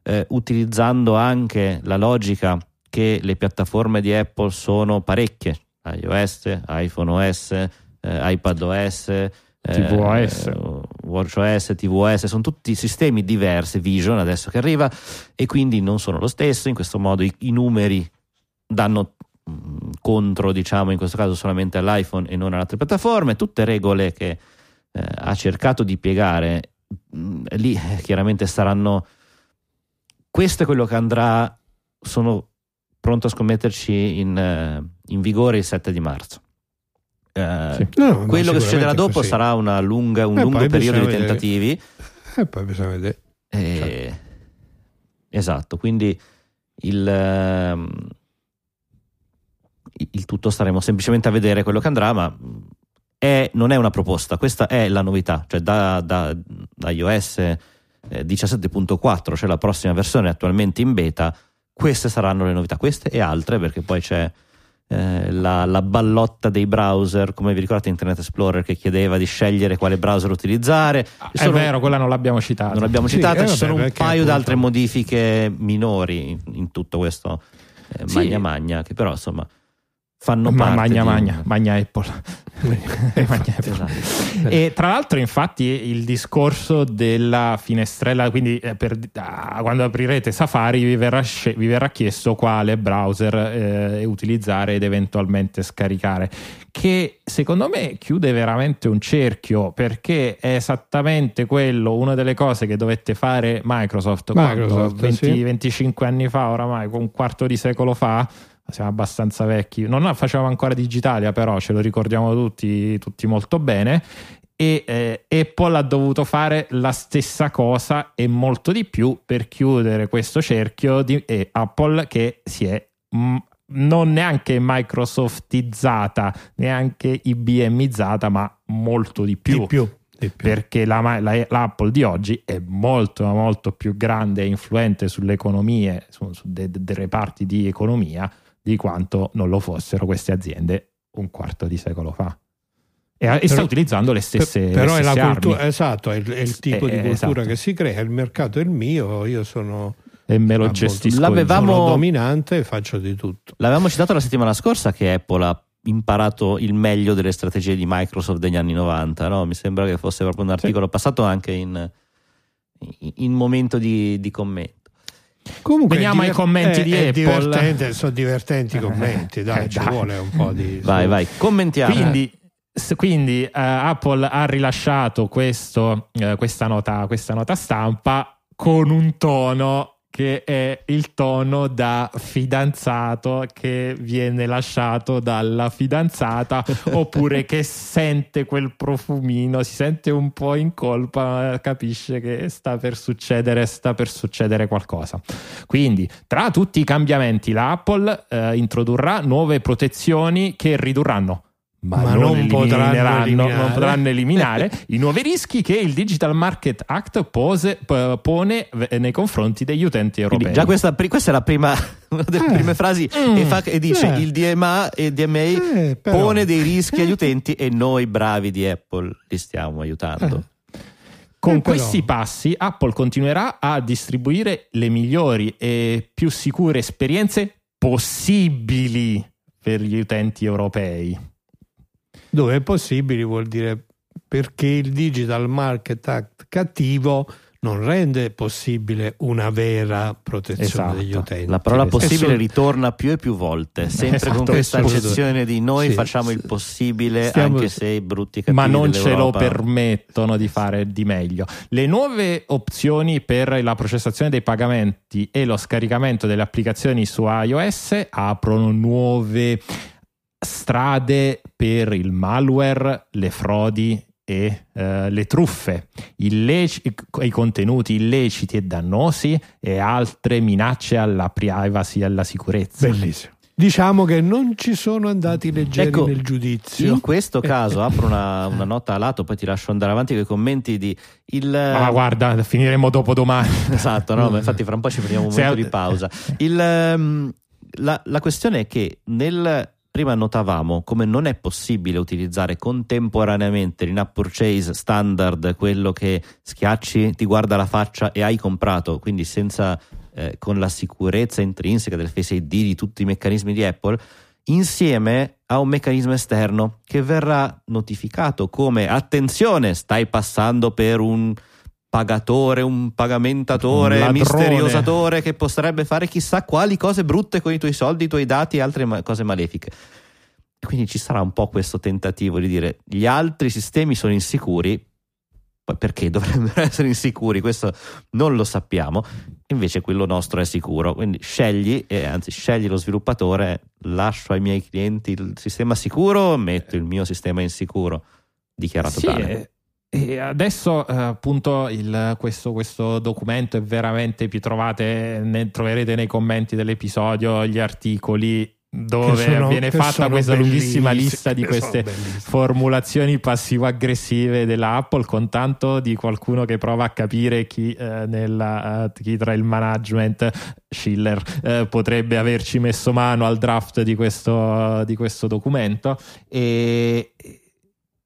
eh, utilizzando anche la logica che le piattaforme di Apple sono parecchie, iOS, iPhone OS, eh, iPad OS, eh, tvOS. WatchOS, tvOS, sono tutti sistemi diversi, Vision adesso che arriva, e quindi non sono lo stesso, in questo modo i, i numeri danno mh, contro, diciamo, in questo caso solamente all'iPhone e non alle altre piattaforme, tutte regole che eh, ha cercato di piegare, mh, lì eh, chiaramente saranno, questo è quello che andrà, sono pronto a scommetterci in, eh, in vigore il 7 di marzo. Eh, Sì. No, no, quello che succederà dopo così. sarà una lunga- un Eh, lungo periodo di vedere. tentativi. E poi bisogna vedere. Eh, Esatto, quindi il, ehm, il tutto staremo semplicemente a vedere quello che andrà, ma è- non è una proposta, questa è la novità, cioè da, da, da iOS eh, 17.4, cioè la prossima versione attualmente in beta, queste saranno le novità, queste e altre, perché poi c'è eh, la, la ballotta dei browser, come vi ricordate Internet Explorer che chiedeva di scegliere quale browser utilizzare. È Sono- vero, quella non l'abbiamo citata. non l'abbiamo Sì, citata, eh, ci vabbè, sono un paio di altre modifiche minori in, in tutto questo eh, Sì. magna magna, che però insomma fanno Ma parte magna di- magna, magna Apple. Magna Apple. Esatto. E tra l'altro, infatti, il discorso della finestrella, quindi eh, per- ah, quando aprirete Safari vi verrà, vi verrà chiesto quale browser eh, utilizzare ed eventualmente scaricare, che secondo me chiude veramente un cerchio perché è esattamente quello, una delle cose che dovette fare Microsoft? Microsoft, 20 sì. 25 anni fa, oramai, un quarto di secolo fa siamo abbastanza vecchi. Non facevamo ancora Digitalia, però ce lo ricordiamo tutti, tutti molto bene. E eh, Apple ha dovuto fare la stessa cosa e molto di più per chiudere questo cerchio di e Apple che si è mm, non neanche Microsoftizzata, neanche IBMizzata, ma molto di più Di più. Perché la, la- l'Apple di oggi è molto molto più grande e influente sulle economie, su, su de- de- dei reparti di economia di quanto non lo fossero queste aziende un quarto di secolo fa. E, e sta Però- utilizzando le stesse, Per- però le è la cultura, armi. esatto, è il, è il tipo Eh, di cultura esatto. che si crea, il mercato è il mio, io sono e me lo gestisco. L'avevamo- sono dominante e faccio di tutto. L'avevamo citato la settimana scorsa che Apple ha imparato il meglio delle strategie di Microsoft degli anni 90, no? Mi sembra che fosse proprio un articolo passato anche in, in- in momento di, di commento. Comunque Veniamo è ai commenti è- di è Apple. divertente, sono divertenti i Eh, commenti, dai, eh, ci dai. vuole un po' di... Vai, vai, commentiamo. Quindi, quindi, eh, Apple ha rilasciato questo, eh, questa, nota, questa nota stampa con un tono che è il tono da fidanzato che viene lasciato dalla fidanzata oppure che sente quel profumino, si sente un po' in colpa, capisce che sta per succedere, sta per succedere qualcosa. Quindi, tra tutti i cambiamenti, la Apple eh, introdurrà nuove protezioni che ridurranno. Ma, Ma non, non potranno eliminare. non potranno eliminare i nuovi rischi che il Digital Market Act pose- pone nei confronti degli utenti europei. Quindi già questa, questa è la prima, una delle Eh. prime frasi Mm. e, fa- e dice Eh. il DMA e DMA Eh, però- pone dei rischi agli utenti e noi bravi di Apple li stiamo aiutando. Con Eh, questi passi Apple continuerà a distribuire le migliori e più sicure esperienze possibili per gli utenti europei. Dove è possibile vuol dire perché il Digital Market Act cattivo non rende possibile una vera protezione Esatto. degli utenti. La parola Esatto. possibile so- ritorna più e più volte, sempre Esatto, con questa esatto. accezione di noi Sì, facciamo sì. il possibile Stiamo- anche se i brutti cattivi ma non ce lo permettono di fare di meglio. Le nuove opzioni per la processazione dei pagamenti e lo scaricamento delle applicazioni su iOS aprono nuove strade per il malware, le frodi e eh, le truffe, illeci- i contenuti illeciti e dannosi e altre minacce alla privacy e alla sicurezza. Bellissimo. Diciamo che non ci sono andati leggeri Ecco, nel giudizio. In questo caso apro una, una nota a lato, poi ti lascio andare avanti con i commenti di il Ma guarda, finiremo dopo domani. Esatto, no, ma infatti fra un po' ci prendiamo un Se- momento di pausa. Il, ehm, la, la questione è che nel prima notavamo come non è possibile utilizzare contemporaneamente l'in-app purchase standard, quello che schiacci, ti guarda la faccia e hai comprato, quindi senza eh, con la sicurezza intrinseca del Face ID di tutti i meccanismi di Apple, insieme a un meccanismo esterno che verrà notificato come attenzione, stai passando per un pagatore, un pagamentatore, Un misteriosatore che potrebbe fare chissà quali cose brutte con i tuoi soldi, i tuoi dati e altre ma- cose malefiche. Quindi ci sarà un po' questo tentativo di dire gli altri sistemi sono insicuri, perché dovrebbero essere insicuri? Questo non lo sappiamo, invece quello nostro è sicuro. Quindi scegli, e anzi scegli lo sviluppatore, lascio ai miei clienti il sistema sicuro, metto il mio sistema insicuro, dichiarato Sì, tale. e, e adesso eh, appunto il- questo, questo documento è veramente, vi trovate, ne, troverete nei commenti dell'episodio gli articoli dove sono- viene fatta questa lunghissima lista di queste formulazioni passivo-aggressive della Apple con tanto di qualcuno che prova a capire chi, eh, nella, eh, chi tra il management Schiller eh, potrebbe averci messo mano al draft di questo, di questo documento. E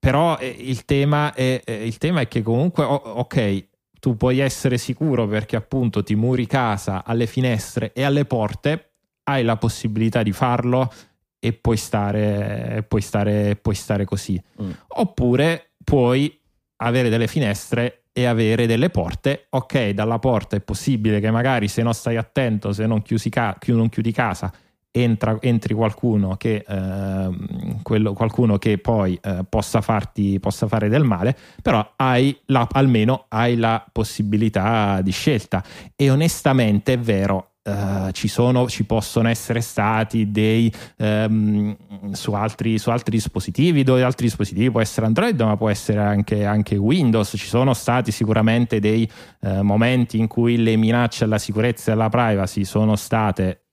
però eh, il tema è, eh, il tema è che comunque o- ok tu puoi essere sicuro perché appunto ti muri casa alle finestre e alle porte hai la possibilità di farlo e puoi stare, puoi stare, puoi stare così. Mm. Oppure puoi avere delle finestre e avere delle porte. Ok, dalla porta è possibile che magari se non stai attento, se non, chiusi ca- non chiudi casa, entra- entri qualcuno che, ehm, quello- qualcuno che poi eh, possa, farti, possa fare del male, però hai la- almeno hai la possibilità di scelta. E onestamente è vero, eh, ci, sono, ci possono essere stati dei ehm, su, altri, su altri dispositivi, dove altri dispositivi può essere Android, ma può essere anche, anche Windows. Ci sono stati sicuramente dei eh, momenti in cui le minacce alla sicurezza e alla privacy sono state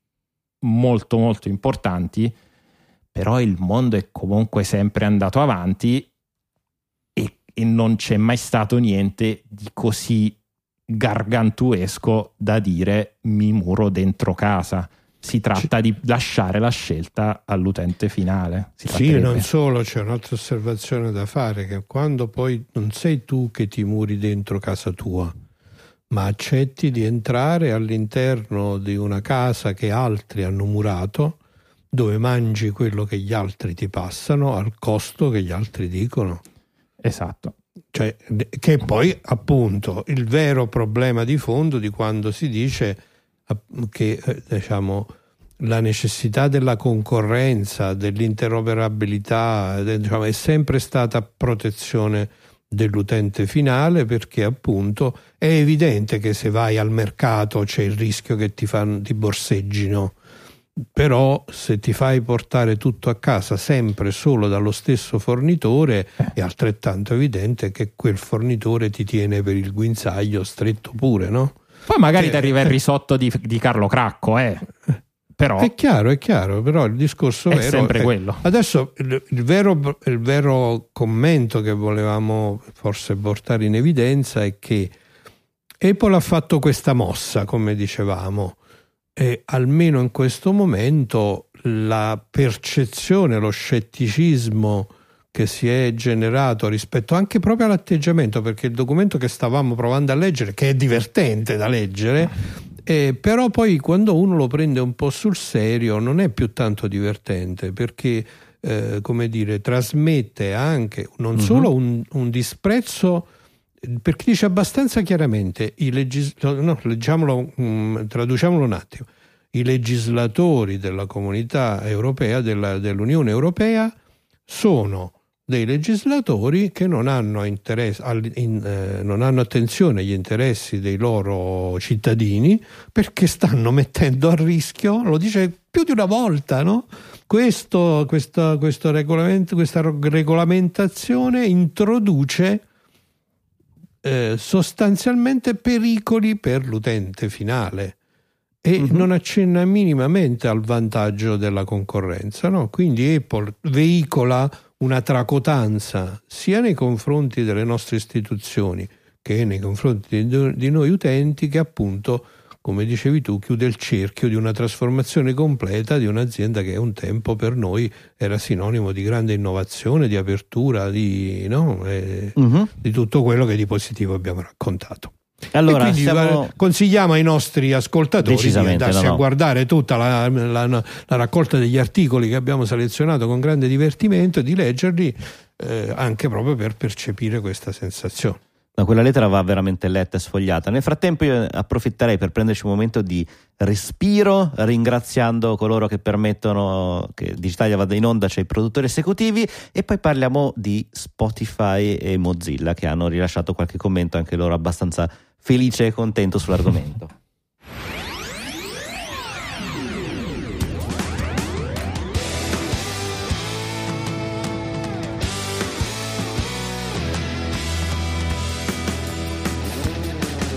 molto molto importanti, però il mondo è comunque sempre andato avanti e, e non c'è mai stato niente di così gargantuesco da dire mi muro dentro casa. Si tratta di lasciare la scelta all'utente finale. Sì, non solo, c'è un'altra osservazione da fare, che quando poi non sei tu che ti muri dentro casa tua, ma accetti di entrare all'interno di una casa che altri hanno murato, dove mangi quello che gli altri ti passano al costo che gli altri dicono. Esatto. Cioè, che poi appunto il vero problema di fondo di quando si dice che eh, diciamo, la necessità della concorrenza, dell'interoperabilità, de- diciamo, è sempre stata protezione dell'utente finale perché appunto è evidente che se vai al mercato c'è il rischio che ti, fanno, ti borseggino però se ti fai portare tutto a casa sempre solo dallo stesso fornitore è altrettanto evidente che quel fornitore ti tiene per il guinzaglio stretto pure, no? Poi magari Che- ti arriva il risotto di, di Carlo Cracco, eh. Però È chiaro, è chiaro, però il discorso È vero sempre quello. Adesso il, il vero, il vero commento che volevamo forse portare in evidenza è che Apple ha fatto questa mossa, come dicevamo, e almeno in questo momento la percezione, lo scetticismo che si è generato rispetto anche proprio all'atteggiamento, perché il documento che stavamo provando a leggere, che è divertente da leggere, eh, però poi quando uno lo prende un po' sul serio non è più tanto divertente perché eh, come dire trasmette anche non solo un, un disprezzo perché dice abbastanza chiaramente i legis- no, leggiamolo, mm, traduciamolo un attimo. I legislatori della comunità europea della- dell'Unione Europea sono dei legislatori che non hanno, interesse, in- eh, non hanno attenzione agli interessi dei loro cittadini perché stanno mettendo a rischio, lo dice più di una volta, no? Questo, questo, questo regolamento, questa regolamentazione introduce eh, sostanzialmente pericoli per l'utente finale e non accenna minimamente al vantaggio della concorrenza. No? Quindi Apple veicola una tracotanza sia nei confronti delle nostre istituzioni che nei confronti di, noi utenti che appunto come dicevi tu, chiude il cerchio di una trasformazione completa di un'azienda che un tempo per noi era sinonimo di grande innovazione, di apertura, di, no? eh, uh-huh. di tutto quello che di positivo abbiamo raccontato. Allora, quindi siamo... consigliamo ai nostri ascoltatori di andarsi no, no. a guardare tutta la, la, la, raccolta degli articoli che abbiamo selezionato con grande divertimento e di leggerli eh, anche proprio per percepire questa sensazione. No, quella lettera va veramente letta e sfogliata. Nel frattempo io approfitterei per prenderci un momento di respiro, ringraziando coloro che permettono che Digitalia vada in onda, cioè i produttori esecutivi, e poi parliamo di Spotify e Mozilla che hanno rilasciato qualche commento anche loro abbastanza felice e contento sull'argomento.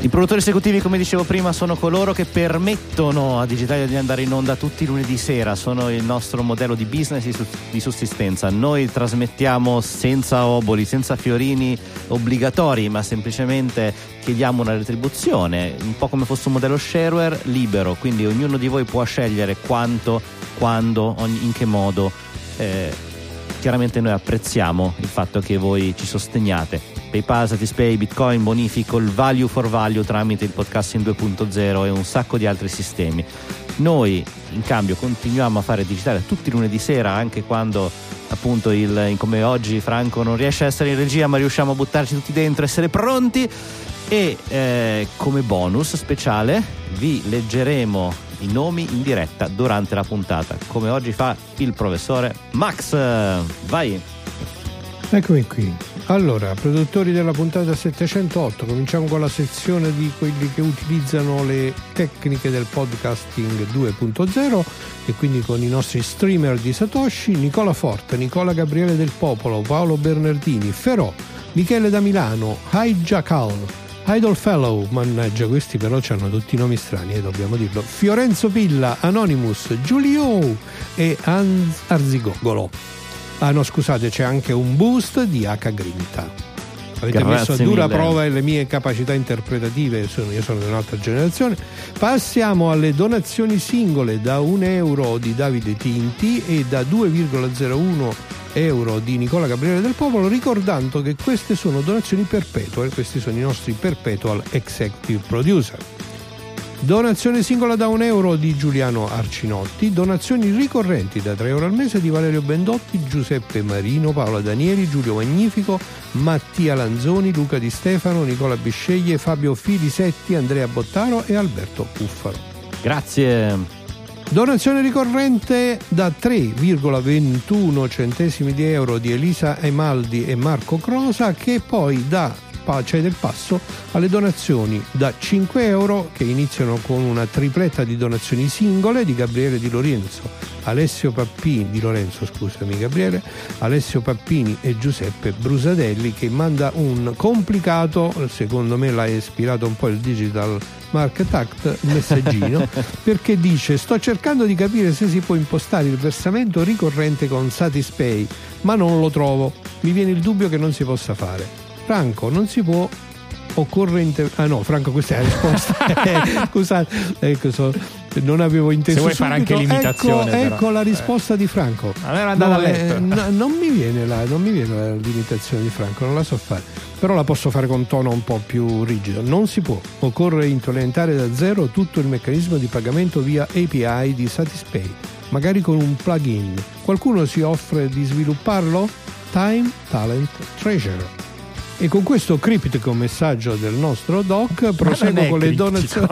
I produttori esecutivi, come dicevo prima, sono coloro che permettono a Digitalia di andare in onda tutti i lunedì sera, sono il nostro modello di business di sussistenza. Noi trasmettiamo senza oboli, senza fiorini obbligatori, ma semplicemente chiediamo una retribuzione, un po' come fosse un modello shareware libero, quindi ognuno di voi può scegliere quanto, quando, in che modo. Eh, chiaramente noi apprezziamo il fatto che voi ci sosteniate PayPal, Satispay, Bitcoin, bonifico, il value for value tramite il podcasting 2.0 e un sacco di altri sistemi. Noi in cambio continuiamo a fare digitale tutti i lunedì sera, anche quando appunto il, come oggi Franco non riesce a essere in regia, ma riusciamo a buttarci tutti dentro, essere pronti. E eh, come bonus speciale vi leggeremo i nomi in diretta durante la puntata, come oggi fa il professore Max. Vai! Eccomi qui. Allora, produttori della puntata 708, cominciamo con la sezione di quelli che utilizzano le tecniche del podcasting 2.0 e quindi con i nostri streamer di Satoshi, Nicola Forte, Nicola Gabriele del Popolo, Paolo Bernardini, Ferò, Michele da Milano, Hijackal, Idol Fellow, mannaggia questi però hanno tutti i nomi strani, eh, dobbiamo dirlo, Fiorenzo Villa, Anonymous, Giulio e Anz Arzigogolo. Ah no, scusate, c'è anche un boost di H Grinta. Avete Grazie messo a dura mille. prova le mie capacità interpretative, sono, io sono di un'altra generazione. Passiamo alle donazioni singole da 1 euro di Davide Tinti e da 2,01 euro di Nicola Gabriele del Popolo, ricordando che queste sono donazioni perpetue, questi sono i nostri perpetual executive producer. Donazione singola da un euro di Giuliano Arcinotti, donazioni ricorrenti da 3 euro al mese di Valerio Bendotti, Giuseppe Marino, Paola Danieli, Giulio Magnifico, Mattia Lanzoni, Luca Di Stefano, Nicola Bisceglie, Fabio Filisetti, Andrea Bottaro e Alberto Puffaro. Grazie. Donazione ricorrente da 3,21 centesimi di euro di Elisa Emaldi e Marco Crosa che poi dà cede il passo alle donazioni da 5 euro che iniziano con una tripletta di donazioni singole di Gabriele Di Lorenzo, Alessio Pappini, Di Lorenzo scusami Gabriele, Alessio Pappini e Giuseppe Brusadelli che manda un complicato, secondo me l'ha ispirato un po' il Digital Market Act, messaggino perché dice sto cercando di capire se si può impostare il versamento ricorrente con Satispay ma non lo trovo, mi viene il dubbio che non si possa fare. Franco, non si può occorre inter- ah no Franco questa è la risposta. Eh, scusate ecco, so, non avevo inteso Se vuoi fare anche l'imitazione, ecco, ecco la risposta di Franco. Allora andavo a No, eh, letto. no, non mi viene la, non mi viene la- l'imitazione di Franco non la so fare. Però la posso fare con tono un po' più rigido. Non si può. Occorre implementare da zero tutto il meccanismo di pagamento via API di Satispay magari con un plugin. Qualcuno si offre di svilupparlo? Time, Talent, Treasure e con questo criptico messaggio del nostro doc proseguo con le donazioni.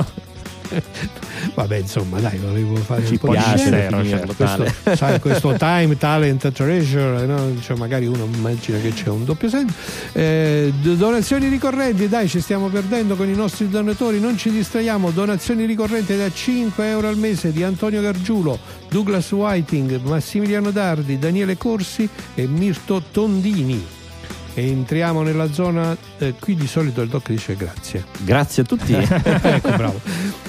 Vabbè, insomma, dai, volevo fare Ci un po' di piace scena. certo. tale. questo, sai, questo time, talent, treasure, no? Cioè, magari uno immagina che c'è un doppio senso. Eh, do- donazioni ricorrenti, dai, ci stiamo perdendo con i nostri donatori, non ci distraiamo. Donazioni ricorrenti da 5 euro al mese di Antonio Gargiulo, Douglas Whiting, Massimiliano Dardi, Daniele Corsi e Mirto Tondini. E entriamo nella zona, eh, qui di solito il doc dice grazie. Grazie a tutti. ecco, bravo.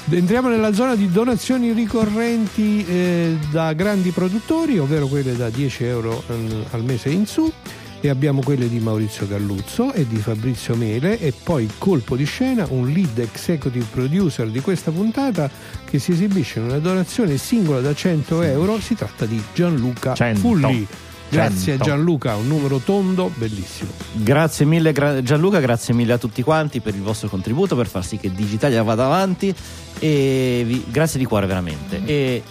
Entriamo nella zona di donazioni ricorrenti eh, da grandi produttori, ovvero quelle da 10 euro mm, al mese in su. e abbiamo quelle di Maurizio Galluzzo e di Fabrizio Mele e poi colpo di scena un lead executive producer di questa puntata che si esibisce in una donazione singola da 100 euro, si tratta di Gianluca 100. Fulli. Grazie 100. a Gianluca, un numero tondo, bellissimo. Grazie mille gra- Gianluca, grazie mille a tutti quanti per il vostro contributo, per far sì che Digitalia vada avanti e vi- grazie di cuore veramente. E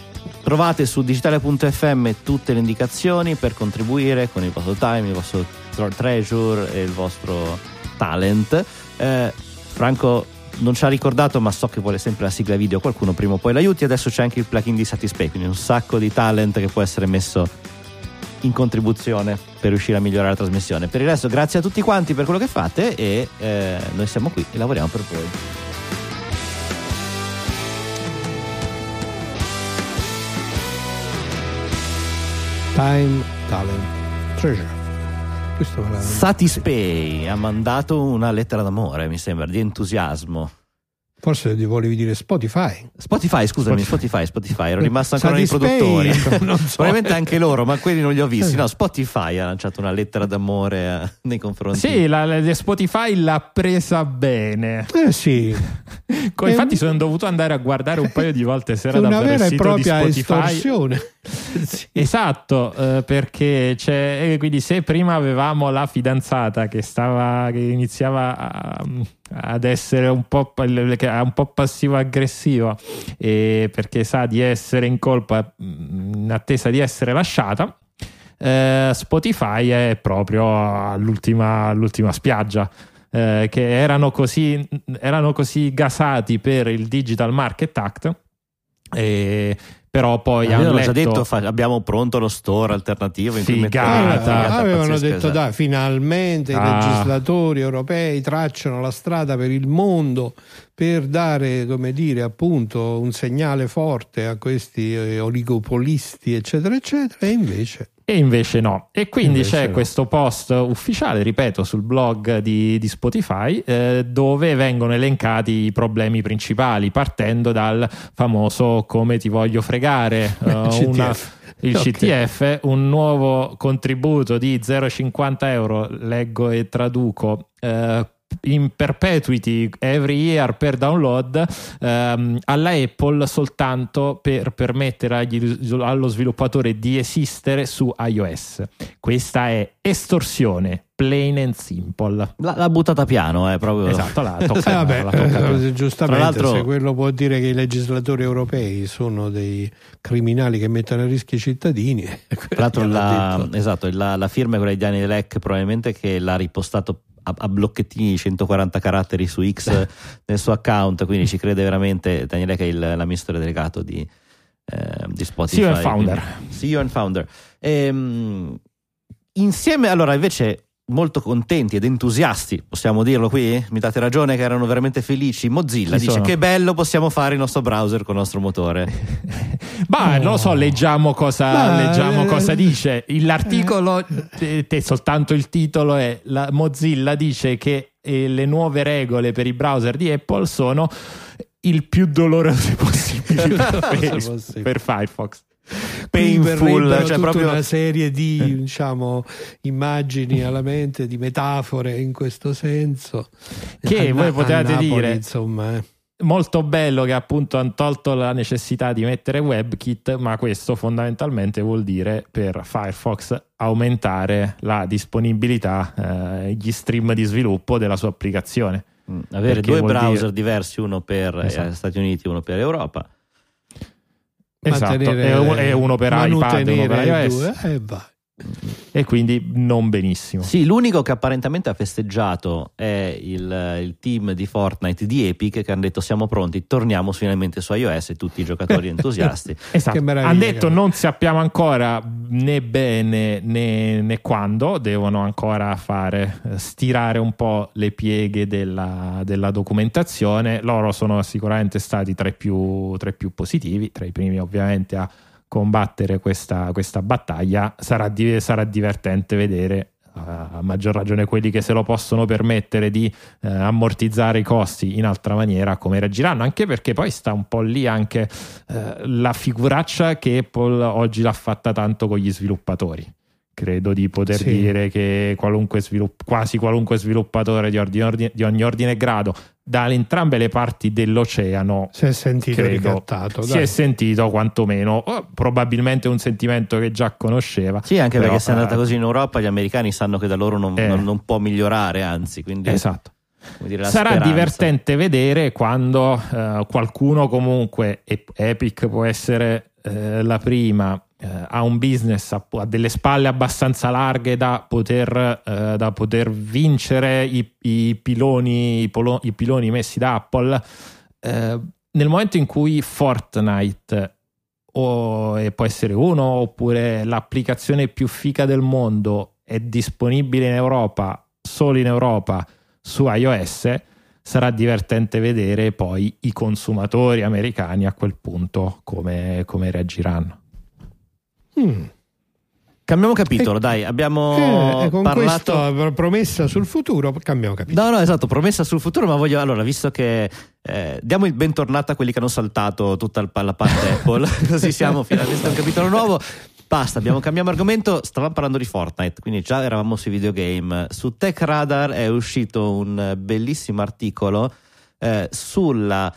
trovate su digitalia.fm tutte le indicazioni per contribuire con il vostro time, il vostro tro- treasure e il vostro talent. Eh, Franco non ci ha ricordato, ma so che vuole sempre la sigla video, qualcuno prima o poi l'aiuti. Adesso c'è anche il plugin di Satispay, quindi un sacco di talent che può essere messo in contribuzione per riuscire a migliorare la trasmissione. Per il resto, grazie a tutti quanti per quello che fate e eh, noi siamo qui e lavoriamo per voi. Time, talent, treasure. Satispay ha mandato una lettera d'amore, mi sembra, di entusiasmo. Forse volevi dire Spotify. Spotify, scusami, Spotify, Spotify, ero rimasto ancora nei produttori. so. Probabilmente anche loro, ma quelli non li ho visti. No, Spotify ha lanciato una lettera d'amore eh, nei confronti. Sì, la, la- Spotify l'ha presa bene. Eh sì, Infatti, sono dovuto andare a guardare un paio di volte se era vera e sito propria di Spotify. estorsione. Sì. Esatto, eh, perché c'è, eh, quindi se prima avevamo la fidanzata che stava, che iniziava a- ad essere un po', un po' passivo-aggressiva e perché sa di essere in colpa mh, in attesa di essere lasciata, eh, Spotify è proprio all'ultima, all'ultima spiaggia. eh, che erano così, erano così gasati per il Digital Market Act, e- però poi hanno Avevano già letto- detto fa- abbiamo pronto lo store alternativo in cui Figata. Figata Ah, avevano detto esatto. dai finalmente Ah. i legislatori europei tracciano la strada per il mondo per dare come dire appunto un segnale forte a questi eh, oligopolisti eccetera eccetera e invece E invece no. E quindi Invece c'è no. questo post ufficiale, ripeto, sul blog di, di Spotify, eh, dove vengono elencati i problemi principali, partendo dal famoso come ti voglio fregare, eh, una- il Ok. CTF, un nuovo contributo di 0,50 euro, leggo e traduco. eh, in perpetuity every year per download ehm, alla Apple soltanto per permettere agli- allo sviluppatore di esistere su iOS. Questa è estorsione, plain and simple. L'ha, l'ha buttata piano, eh, proprio. Esatto, la Eh, tocca, vabbè, la tocca eh, proprio. giustamente Tra l'altro- se quello può dire che i legislatori europei sono dei criminali che mettono a rischio i cittadini Tra l'altro la, esatto, la, la firma è quella di Daniel Leck probabilmente che l'ha ripostato a, a blocchettini 140 caratteri su X nel suo account quindi ci crede veramente Daniel Leck è il- l'amministratore delegato di, eh, di Spotify. CEO and founder. CEO and founder. Ehm, insieme allora invece molto contenti ed entusiasti possiamo dirlo qui mi date ragione che erano veramente felici Mozilla Chi dice sono? che bello possiamo fare il nostro browser con il nostro motore Ma non lo so, leggiamo cosa, Ma, leggiamo eh, cosa dice. L'articolo, te soltanto il titolo è la Mozilla dice che eh, le nuove regole per i browser di Apple sono il più dolorose possibili per, possibile. per Firefox. Painful cioè proprio una serie di diciamo, immagini alla mente, di metafore in questo senso. Che A- voi a potevate Napoli, dire- insomma, eh. Molto bello che appunto hanno tolto la necessità di mettere WebKit, ma questo fondamentalmente vuol dire per Firefox aumentare la disponibilità, eh, gli stream di sviluppo della sua applicazione. Mm, avere Perché due browser dire- diversi, uno per eh, Esatto. Stati Uniti e uno per Europa. Esatto, e un- e uno per iPad e uno manutenere per i e quindi non benissimo. Sì, l'unico che apparentemente ha festeggiato è il, il team di Fortnite di Epic che hanno detto siamo pronti, torniamo finalmente su iOS e tutti i giocatori entusiasti. Esatto. Hanno detto che- non sappiamo ancora né bene né, né quando, devono ancora fare eh, stirare un po' le pieghe della, della documentazione. Loro sono sicuramente stati tra i, più, tra i più positivi, tra i primi ovviamente a combattere questa, questa battaglia. Sarà, di- sarà divertente vedere. A maggior ragione quelli che se lo possono permettere di eh, ammortizzare i costi in altra maniera come reagiranno anche perché poi sta un po' lì anche eh, la figuraccia che Apple oggi l'ha fatta tanto con gli sviluppatori credo di poter Sì. dire che qualunque svilupp- quasi qualunque sviluppatore di, ordine- di ogni ordine e grado da entrambe le parti dell'oceano Si è sentito credo ricattato. si dai. è sentito quantomeno oh, probabilmente un sentimento che già conosceva Sì, anche Però, perché se è andata eh, così in Europa, gli americani sanno che da loro non, Eh. non- non può migliorare, anzi, quindi esatto dire, Sarà speranza. divertente vedere quando eh, qualcuno comunque, e Epic può essere eh, la prima, eh, ha un business, ha, ha delle spalle abbastanza larghe da poter, eh, da poter vincere i, i piloni, i, polo- i piloni messi da Apple. eh, nel momento in cui Fortnite o e può essere uno oppure l'applicazione più fica del mondo è disponibile in Europa solo in Europa su iOS sarà divertente vedere poi i consumatori americani a quel punto come, come reagiranno Mm. Cambiamo capitolo, E- dai, abbiamo Eh, e con parlato... questa promessa sul futuro cambiamo capitolo. No, no, esatto, promessa sul futuro, ma voglio allora, visto che eh, diamo il bentornato a quelli che hanno saltato tutta la parte Apple, così siamo finalmente a un capitolo nuovo. Basta, abbiamo cambiato argomento, stavamo parlando di Fortnite, quindi già eravamo sui videogame. Su Tech Radar è uscito un bellissimo articolo eh, sulla,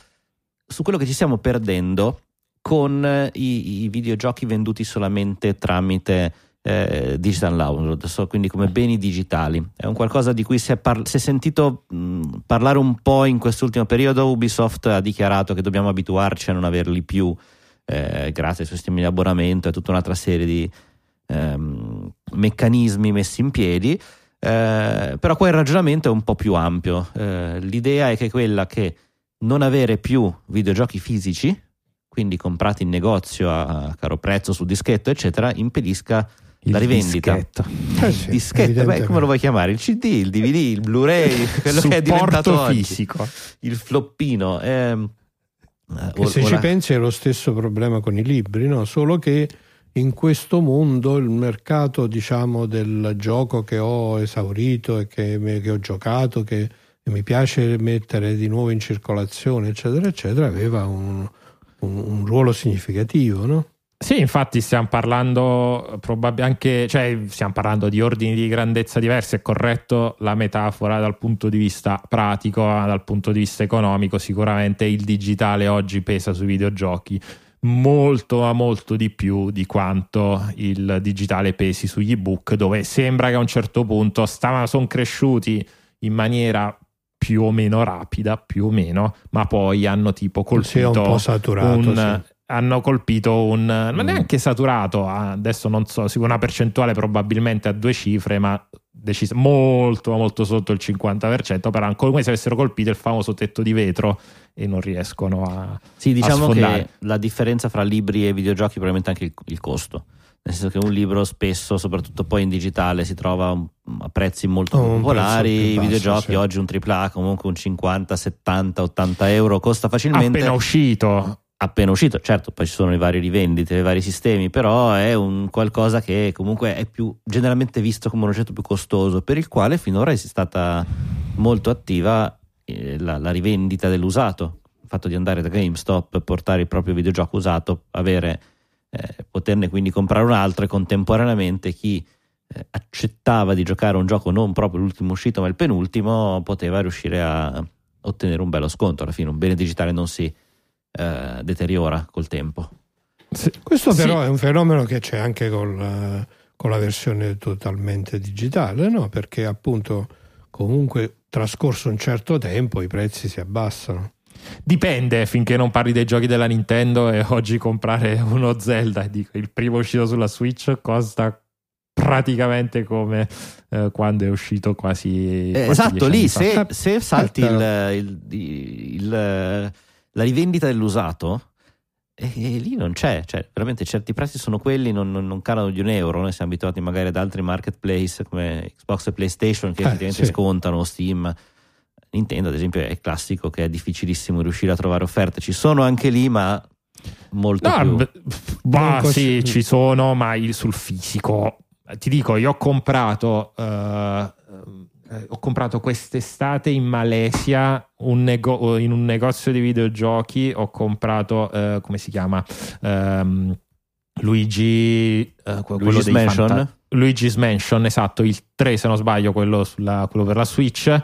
su quello che ci stiamo perdendo con eh, i, i videogiochi venduti solamente tramite eh, digital download, so, quindi come beni digitali. È un qualcosa di cui si è, par- si è sentito mh, parlare un po' in quest'ultimo periodo. Ubisoft ha dichiarato che dobbiamo abituarci a non averli più eh, grazie ai sistemi di abbonamento e tutta un'altra serie di ehm, meccanismi messi in piedi. Eh, però qua il ragionamento è un po' più ampio. Eh, l'idea è che quella che non avere più videogiochi fisici, quindi comprati in negozio a caro prezzo su dischetto, eccetera, impedisca Il la rivendita. dischetto. Eh sì, dischetto, beh, come lo vuoi chiamare? Il CD, il DVD, il Blu-ray, quello che è diventato supporto oggi, fisico il floppino. ehm, eh, se ci ora- pensi è lo stesso problema con i libri, no? solo che in questo mondo il mercato diciamo, del gioco che ho esaurito e che, che ho giocato, che mi piace mettere di nuovo in circolazione, eccetera, eccetera, aveva un, un- un ruolo significativo. No? Sì, infatti stiamo parlando probabilmente anche, cioè stiamo parlando di ordini di grandezza diversi, è corretto la metafora dal punto di vista pratico, dal punto di vista economico sicuramente il digitale oggi pesa sui videogiochi molto ma molto di più di quanto il digitale pesi sugli ebook dove sembra che a un certo punto sono cresciuti in maniera più o meno rapida, più o meno, ma poi hanno tipo Sì, è un colpito po' saturato. un- sì. hanno colpito un ma Mm. neanche saturato ah, adesso non so una percentuale probabilmente a due cifre ma decis- molto molto sotto il 50% però ancora come se avessero colpito il famoso tetto di vetro e non riescono a Sì, diciamo sfondare. che la differenza fra libri e videogiochi è probabilmente anche il, il costo. Nel senso che un libro spesso, soprattutto poi in digitale, si trova a prezzi molto Oh, popolari. I videogiochi sì. oggi un AAA comunque un 50, 70, 80 euro costa facilmente. appena uscito appena uscito, certo, poi ci sono le varie rivendite, i vari sistemi, però è un qualcosa che comunque è più generalmente visto come un oggetto più costoso, per il quale finora è stata molto attiva eh, la, la rivendita dell'usato, il fatto di andare da GameStop, portare il proprio videogioco usato, avere, eh, poterne quindi comprare un altro e contemporaneamente chi eh, accettava di giocare un gioco non proprio l'ultimo uscito ma il penultimo poteva riuscire a ottenere un bello sconto alla fine un bene digitale non si eh, deteriora col tempo. Sì. Questo Sì. però è un fenomeno che c'è anche col, eh, con la versione totalmente digitale, no? perché appunto comunque trascorso un certo tempo i prezzi si abbassano. Dipende finché non parli dei giochi della Nintendo e oggi comprare uno Zelda, e dico, il primo uscito sulla Switch costa praticamente come eh, quando è uscito quasi, Eh, quasi esatto, lì se, se salti il, il- il- la rivendita dell'usato, e, e lì non c'è, cioè veramente certi prezzi sono quelli, non, non- non calano di un euro. Noi siamo abituati magari ad altri marketplace come Xbox e PlayStation che Eh, effettivamente sì. scontano, Steam. Nintendo, ad esempio, è classico che è difficilissimo riuscire a trovare offerte. Ci sono anche lì, ma molto No, più. bah, cos- sì, ci sono, ma il- sul fisico. Eh, Ti dico, io ho comprato, eh, ho comprato quest'estate in Malesia un nego- in un negozio di videogiochi. Ho comprato, eh, come si chiama? Ehm, Luigi, eh, quello Luigi's Mansion? Fanta- Luigi's Mansion, esatto, il 3 se non sbaglio, quello, sulla- quello per la Switch.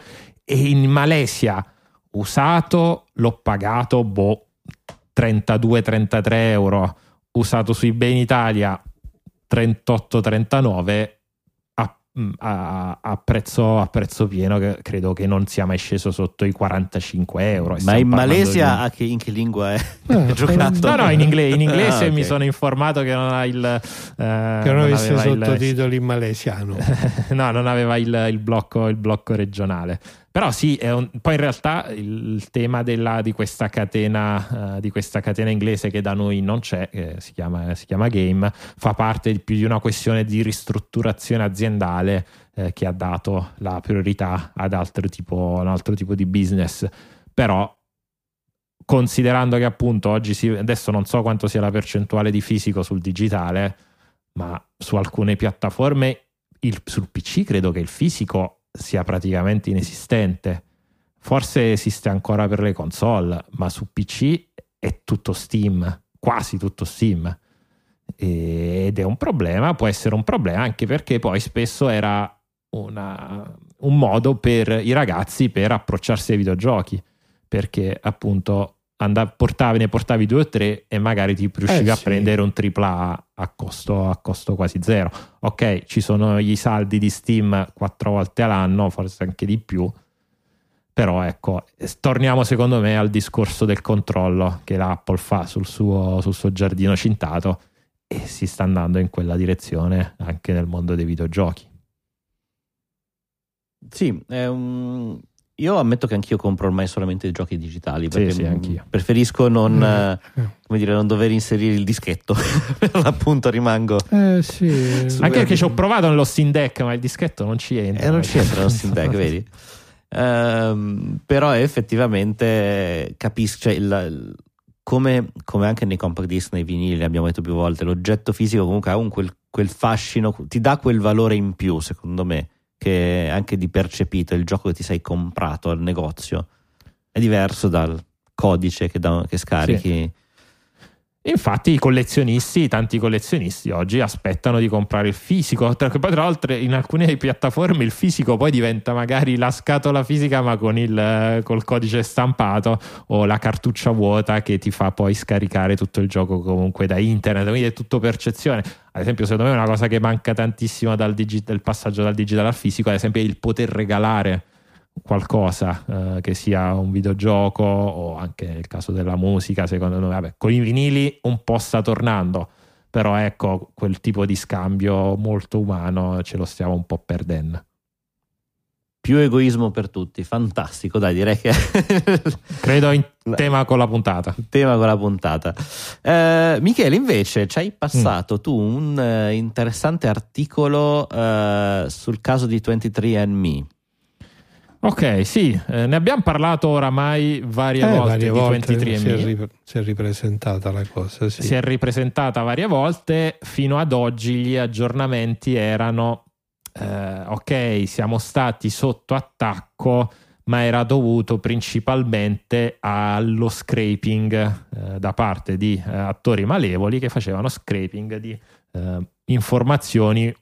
E in Malesia usato l'ho pagato boh 32-33 euro, usato su eBay in Italia 38-39 a, a- a prezzo, a prezzo pieno, che credo che non sia mai sceso sotto i 45 euro. Ma in Malesia di- a che- in che lingua è Eh, giocato? No, no, in, ingle- in inglese Ah, ok. mi sono informato che non ha il. eh, Che non avesse aveva il- sottotitoli in malesiano. no, non aveva il, il blocco, il blocco regionale. Però sì, un- poi in realtà il, tema della- di, questa catena, eh, di questa catena inglese che da noi non c'è, che si chiama, si chiama Game, fa parte più di una questione di ristrutturazione aziendale eh, che ha dato la priorità ad altro tipo, un altro tipo di business. Però considerando che appunto oggi si, adesso non so quanto sia la percentuale di fisico sul digitale, ma su alcune piattaforme il- sul PC credo che il fisico sia praticamente inesistente. Forse esiste ancora per le console, ma su PC è tutto Steam, quasi tutto Steam. Ed è un problema, può essere un problema anche perché poi spesso era una- un modo per i ragazzi per approcciarsi ai videogiochi, perché appunto andav- portavi, ne portavi due o tre e magari ti riuscivi Eh, a sì. prendere un AAA a costo, a costo quasi zero. Ok, ci sono i saldi di Steam quattro volte all'anno, forse anche di più. Però ecco, torniamo secondo me al discorso del controllo che l'Apple fa sul suo, sul suo giardino cintato e si sta andando in quella direzione anche nel mondo dei videogiochi. Sì, è un- io ammetto che anch'io compro ormai solamente i giochi digitali Sì, perché sì, anch'io. preferisco non, Mm. eh, come dire, non dover inserire il dischetto. per l'appunto rimango Eh sì. Anche perché ci ho provato nello Steam Deck, ma il dischetto non ci entra. E non c'entra lo Steam Deck, vedi? Ehm, però effettivamente capisco, cioè il- come, come anche nei compact disc, nei vinili, abbiamo detto più volte, l'oggetto fisico comunque ha un quel, quel fascino, ti dà quel valore in più, secondo me, che anche di percepito, il gioco che ti sei comprato al negozio è diverso dal codice che, da- che scarichi. Infatti i collezionisti, tanti collezionisti oggi aspettano di comprare il fisico, tra l'altro in alcune piattaforme il fisico poi diventa magari la scatola fisica ma con il col codice stampato o la cartuccia vuota che ti fa poi scaricare tutto il gioco comunque da internet, quindi è tutto percezione. Ad esempio secondo me una cosa che manca tantissimo dal digi- del passaggio dal digitale al fisico è ad esempio il poter regalare qualcosa eh, che sia un videogioco o anche nel caso della musica secondo me vabbè, con i vinili un po' sta tornando però ecco quel tipo di scambio molto umano ce lo stiamo un po' perdendo Più egoismo per tutti, fantastico, dai, direi che credo in tema con la puntata tema con la puntata. Eh, Michele, invece, ci hai passato Mm. tu un eh, interessante articolo eh, sul caso di 23andMe. Ok sì eh, ne abbiamo parlato oramai varie Eh, volte varie di volte 23andMe si è, rip- si è ripresentata la cosa. Sì. si è ripresentata varie volte. Fino ad oggi gli aggiornamenti erano: eh, ok, siamo stati sotto attacco, ma era dovuto principalmente allo scraping eh, da parte di eh, attori malevoli che facevano scraping di eh, informazioni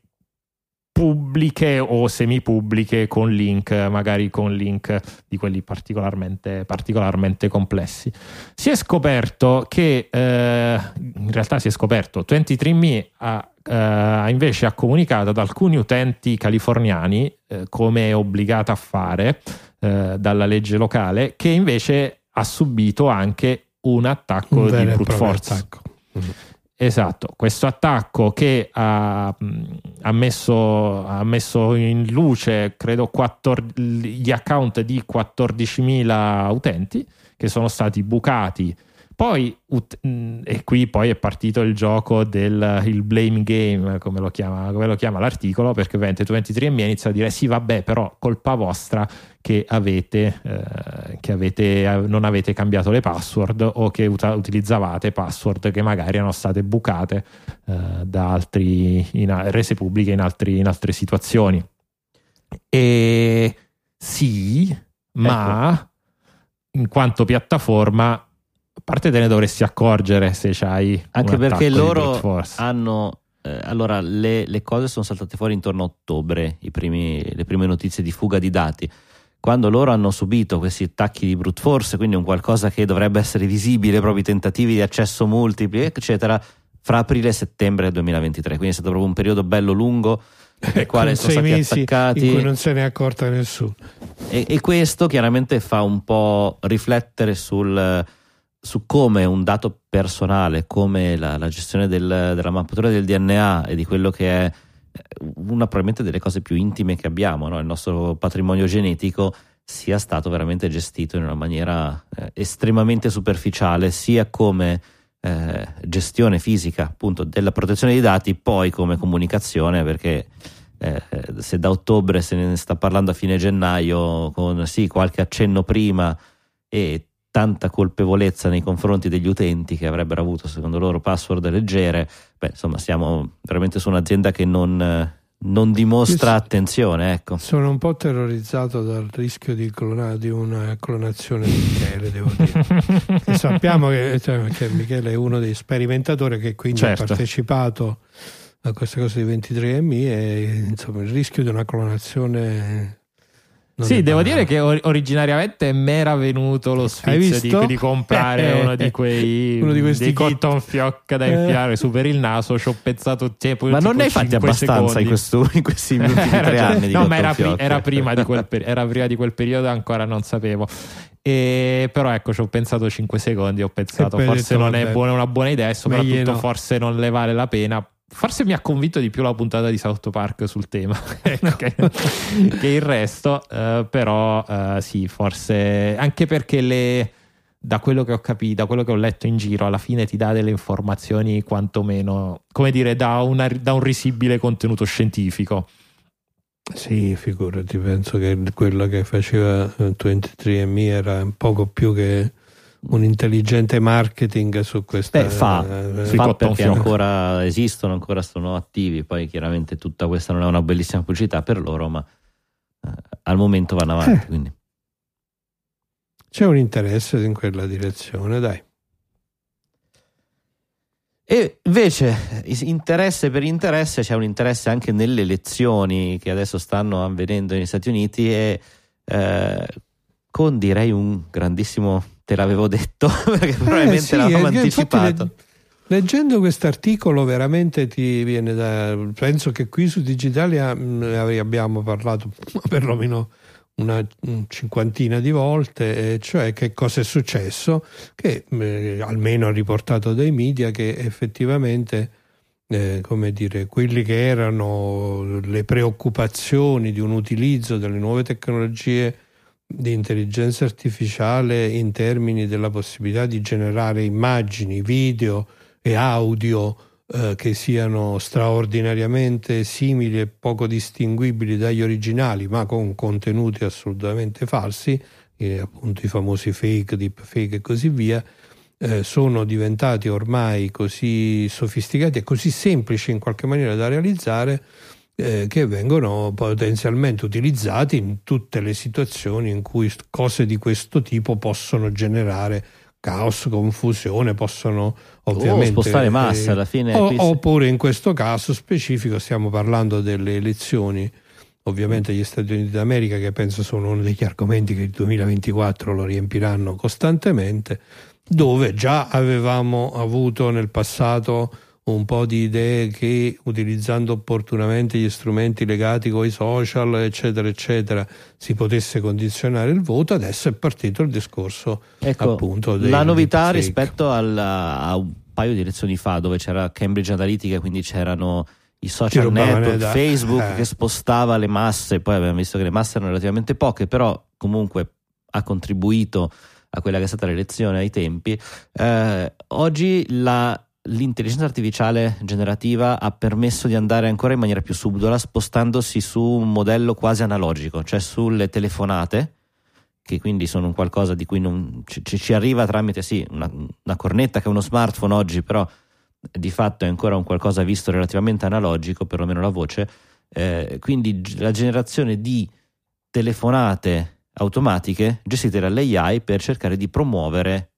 pubbliche o semipubbliche con link, magari con link di quelli particolarmente, particolarmente complessi. Si è scoperto che, eh, in realtà si è scoperto, 23andMe ha, eh, invece ha comunicato ad alcuni utenti californiani, eh, come è obbligata a fare eh, dalla legge locale, che invece ha subito anche un attacco un di brute force. attacco. Mm. Esatto, questo attacco che ha, mh, ha messo, ha messo in luce, credo, 14 gli account di 14.000 utenti che sono stati bucati. Poi, ut- mh, e qui poi è partito il gioco del il blame game, come lo chiama, come lo chiama l'articolo, perché ovviamente 23andMe inizia a dire sì, vabbè, però colpa vostra che avete, eh, che avete non avete cambiato le password o che uta- utilizzavate password che magari erano state bucate eh, da altri in rese pubbliche in, altri- in altre situazioni. E sì ma in quanto piattaforma A parte te ne dovresti accorgere se c'hai Anche perché loro hanno. eh, allora, le, le cose sono saltate fuori intorno a ottobre, i primi- le prime notizie di fuga di dati. Quando loro hanno subito questi attacchi di brute force, quindi un qualcosa che dovrebbe essere visibile, proprio i tentativi di accesso multipli, eccetera, fra aprile e settembre del 2023. Quindi è stato proprio un periodo bello lungo nel quale sono stati attaccati. in cui non se ne è accorta nessuno. E, e questo chiaramente fa un po' riflettere sul, su come un dato personale, come la, la gestione del- della mappatura del DNA e di quello che è eh, una probabilmente delle cose più intime che abbiamo, no? il nostro patrimonio genetico, sia stato veramente gestito in una maniera eh, estremamente superficiale, sia come eh, gestione fisica appunto della protezione dei dati, poi come comunicazione, perché eh, se da ottobre se ne sta parlando a fine gennaio con sì qualche accenno prima e tanta colpevolezza nei confronti degli utenti che avrebbero avuto secondo loro password leggere, beh insomma siamo veramente su un'azienda che non, eh, non dimostra Io- attenzione, ecco. Sono un po' terrorizzato dal rischio di, clona- di una clonazione di Michele, devo dire. E sappiamo che, cioè, che Michele è uno dei sperimentatori che quindi Certo. ha partecipato a questa cosa di 23andMe e insomma il rischio di una clonazione non sì, devo banale. dire che or- originariamente mi era venuto lo sfizio di, di comprare uno di quei Uno di questi dei cotton fiocca da Eh. infilare su per il naso. Ci ho pensato tipo, Ma non ne hai fatti 5 abbastanza in, questo- in questi ultimi tre anni di no, ma era, pri- Fioc. era prima di quel per- era prima di quel periodo ancora non sapevo. E, però ecco, ci ho pensato 5 secondi. Ho pensato, forse non è buona, una buona idea. E soprattutto, meglio no. forse non le vale la pena. Forse mi ha convinto di più la puntata di South Park sul tema Ecco. che, che il resto. eh, però, eh, sì, forse anche perché le. Da quello che ho capito, da quello che ho letto in giro, alla fine ti dà delle informazioni quantomeno, come dire, da, una- da un risibile contenuto scientifico. Sì, figurati, penso che quello che faceva eh, 23andMe era un poco più che un intelligente marketing su questa Beh, fa, eh, fa cotton perché ancora esistono, ancora sono attivi. Poi chiaramente tutta questa non è una bellissima pubblicità per loro, ma eh, al momento vanno avanti. Eh. Quindi. c'è un interesse in quella direzione, dai. E invece, interesse per interesse, c'è un interesse anche nelle elezioni che adesso stanno avvenendo negli Stati Uniti e eh, con direi un grandissimo te l'avevo detto, perché probabilmente Eh, sì, l'avevamo anticipato. le- leggendo questo articolo veramente ti viene da... Penso che qui su Digitalia mh, abbiamo parlato perlomeno una un cinquantina di volte, cioè che cosa è successo, che eh, almeno ha riportato dai media che effettivamente eh, come dire, quelli che erano le preoccupazioni di un utilizzo delle nuove tecnologie di intelligenza artificiale in termini della possibilità di generare immagini, video e audio eh, che siano straordinariamente simili e poco distinguibili dagli originali, ma con contenuti assolutamente falsi, eh, appunto i famosi fake, deepfake e così via, eh, sono diventati ormai così sofisticati e così semplici in qualche maniera da realizzare eh, che vengono potenzialmente utilizzati in tutte le situazioni in cui cose di questo tipo possono generare caos, confusione, possono ovviamente Oh, spostare massa, eh, alla fine o- oppure in questo caso specifico stiamo parlando delle elezioni. Ovviamente gli Stati Uniti d'America che penso sono uno degli argomenti che il 2024 lo riempiranno costantemente dove già avevamo avuto nel passato un po' di idee che utilizzando opportunamente gli strumenti legati con i social, eccetera, eccetera, si potesse condizionare il voto, adesso è partito il discorso Ecco, appunto la novità rispetto alla- a un paio di lezioni fa dove c'era Cambridge Analytica quindi c'erano i social network, da- Facebook eh. che spostava le masse poi abbiamo visto che le masse erano relativamente poche però comunque ha contribuito a quella che è stata l'elezione ai tempi. Eh, oggi la- l'intelligenza artificiale generativa ha permesso di andare ancora in maniera più subdola spostandosi su un modello quasi analogico cioè sulle telefonate che quindi sono un qualcosa di cui non, ci, ci- arriva tramite sì, una, una cornetta che è uno smartphone oggi, però di fatto è ancora un qualcosa visto relativamente analogico, perlomeno la voce. Eh, quindi la generazione di telefonate automatiche gestite dall'AI per cercare di promuovere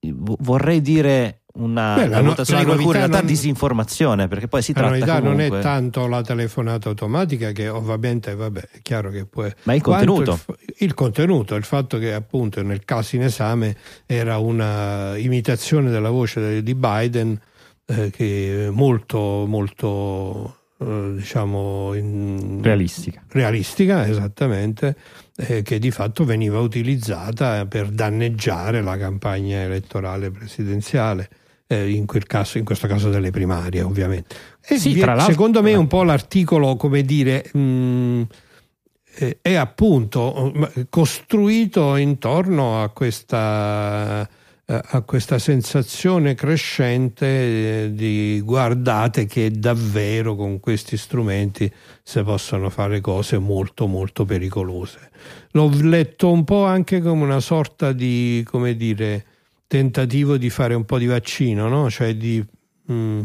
eh, vorrei dire una Beh, la la di qualcuno, in novità realtà non- disinformazione, perché poi si La tratta novità non comunque... è tanto la telefonata automatica che ovviamente vabbè, è chiaro che può Ma il contenuto. il, il contenuto, il fatto che appunto nel caso in esame era una imitazione della voce di Biden eh, che molto molto eh, diciamo in- realistica. realistica esattamente eh, che di fatto veniva utilizzata per danneggiare la campagna elettorale presidenziale eh, in, quel caso, in questo caso delle primarie ovviamente e Sì, vi- tra l'altro- secondo me un po' l'articolo come dire mh, eh, è appunto eh, costruito intorno a questa eh, a questa sensazione crescente eh, di guardate che davvero con questi strumenti si possono fare cose molto molto pericolose. L'ho letto un po' anche come una sorta di, come dire, tentativo di fare un po' di vaccino, no? Cioè di, mh,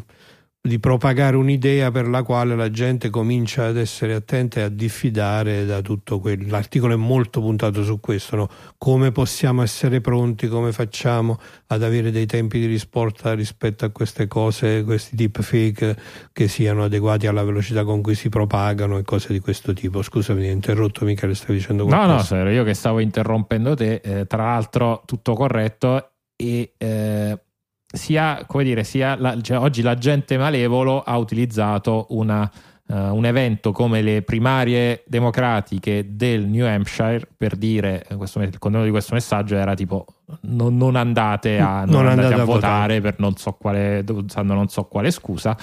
di propagare un'idea per la quale la gente comincia ad essere attenta e a diffidare da tutto quello. L'articolo è molto puntato su questo, no? come possiamo essere pronti, come facciamo ad avere dei tempi di risposta rispetto a queste cose, questi deepfake che siano adeguati alla velocità con cui si propagano e cose di questo tipo. Scusami, mi hai interrotto Michele, stavi dicendo No, qualcosa? no, Sero, io che stavo interrompendo te, eh, tra l'altro tutto corretto e eh, sia, come dire, sia la- cioè, oggi l'agente malevolo ha utilizzato una, eh, un evento come le primarie democratiche del New Hampshire per dire, eh, questo, il contenuto di questo messaggio era tipo non, non andate, a, non Non andate andate a a votare. per non so quale, non so quale scusa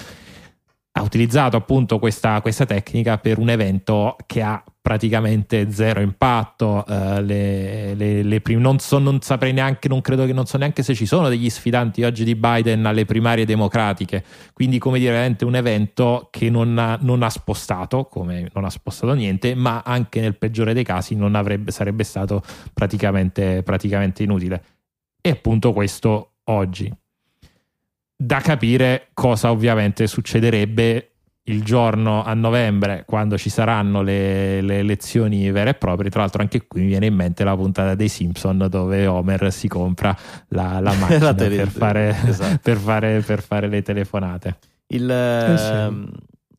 ha utilizzato appunto questa, questa tecnica per un evento che ha praticamente zero impatto. eh, le- le- le prim- non, so, non saprei neanche, non credo che non so neanche se ci sono degli sfidanti oggi di Biden alle primarie democratiche. Quindi, come dire, veramente un evento che non ha, non ha spostato, come non ha spostato niente, ma anche nel peggiore dei casi non avrebbe, sarebbe stato praticamente, praticamente inutile. E appunto questo oggi da capire cosa ovviamente succederebbe il giorno a novembre quando ci saranno le, le elezioni vere e proprie. Tra l'altro, anche qui mi viene in mente la puntata dei Simpson dove Homer si compra la, la macchina La tele- per, fare, esatto. per, fare, per fare le telefonate. Il, Eh, sì. ehm,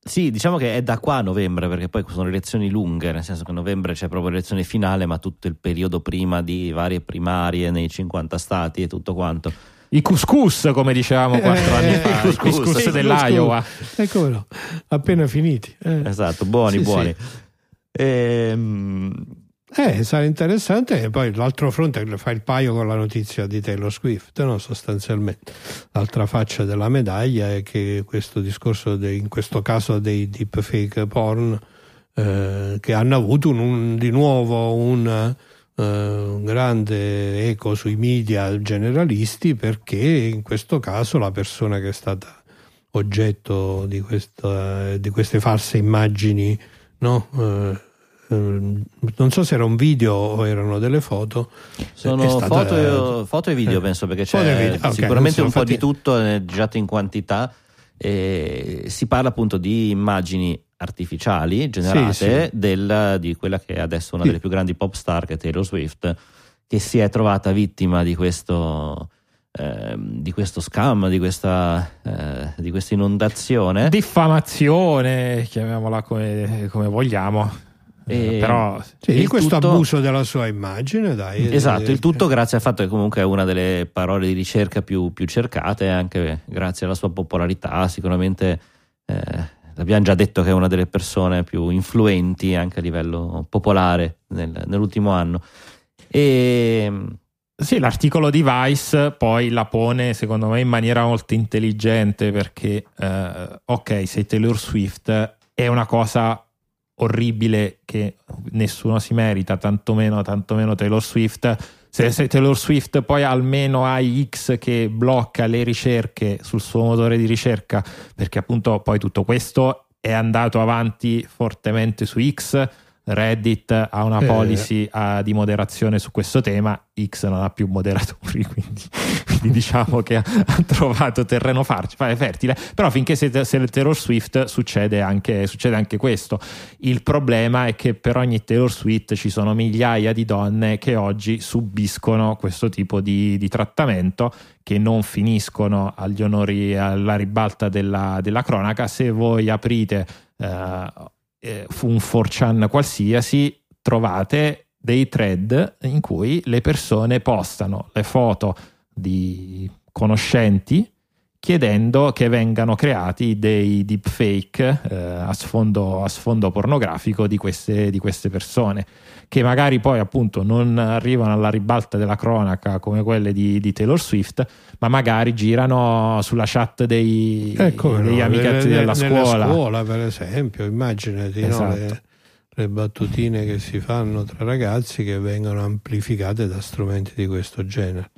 sì, diciamo che è da qua a novembre, perché poi sono elezioni lunghe, nel senso che a novembre c'è proprio l'elezione finale, ma tutto il periodo prima di varie primarie nei 50 stati e tutto quanto. I couscous, come dicevamo quattro Eh, anni eh, fa, i i couscous, couscous sì, dell'Iowa. E come no? Appena finiti. eh. Esatto, buoni, Sì, buoni. sì. Ehm, Eh, sarà interessante e poi l'altro fronte fa il paio con la notizia di Taylor Swift, no? sostanzialmente. L'altra faccia della medaglia è che questo discorso, dei- in questo caso dei deepfake porn, eh, che hanno avuto un- un- di nuovo un, eh, un grande eco sui media generalisti perché in questo caso la persona che è stata oggetto di, questa- di queste false immagini no? Eh, ehm, non so se era un video o erano delle foto sono stata- foto, foto e video, eh, penso, perché c'è e video, ok, sicuramente un po' di tutto eh, girato in quantità. E si parla appunto di immagini artificiali generate Sì, sì. del- di quella che è adesso una Sì. delle più grandi pop star che è Taylor Swift che si è trovata vittima di questo ehm, di questo scam di questa, eh, di questa inondazione Diffamazione, chiamiamola come, come vogliamo. E- Eh, però Sì, Il questo tutto- abuso della sua immagine dai Esatto, eh, il tutto grazie al fatto che comunque è una delle parole di ricerca più, più cercate, anche grazie alla sua popolarità, sicuramente eh, l'abbiamo già detto che è una delle persone più influenti anche a livello popolare nel- nell'ultimo anno. E Sì, l'articolo di Vice poi la pone secondo me in maniera molto intelligente perché, eh, ok, sei Taylor Swift, è una cosa orribile che nessuno si merita, tantomeno, tantomeno Taylor Swift. Se sei Taylor Swift poi almeno hai X che blocca le ricerche sul suo motore di ricerca, perché appunto poi tutto questo è andato avanti fortemente su X, Reddit ha una Eh. policy ah, di moderazione su questo tema, X non ha più moderatori, quindi, quindi diciamo che ha, ha trovato terreno fertile. Però finché siete, siete Taylor Swift succede anche, succede anche questo. Il problema è che per ogni Taylor Swift ci sono migliaia di donne che oggi subiscono questo tipo di, di trattamento che non finiscono agli onori alla ribalta della, della cronaca. Se voi aprite eh, eh, un 4chan qualsiasi, trovate dei thread in cui le persone postano le foto di conoscenti chiedendo che vengano creati dei deepfake eh, a, sfondo, a sfondo pornografico di queste, di queste persone che magari poi appunto non arrivano alla ribalta della cronaca come quelle di, di Taylor Swift ma magari girano sulla chat dei, Ecco, degli no, amichetti della scuola scuola, per esempio, immaginati no, Esatto. le, le battutine che si fanno tra ragazzi che vengono amplificate da strumenti di questo genere.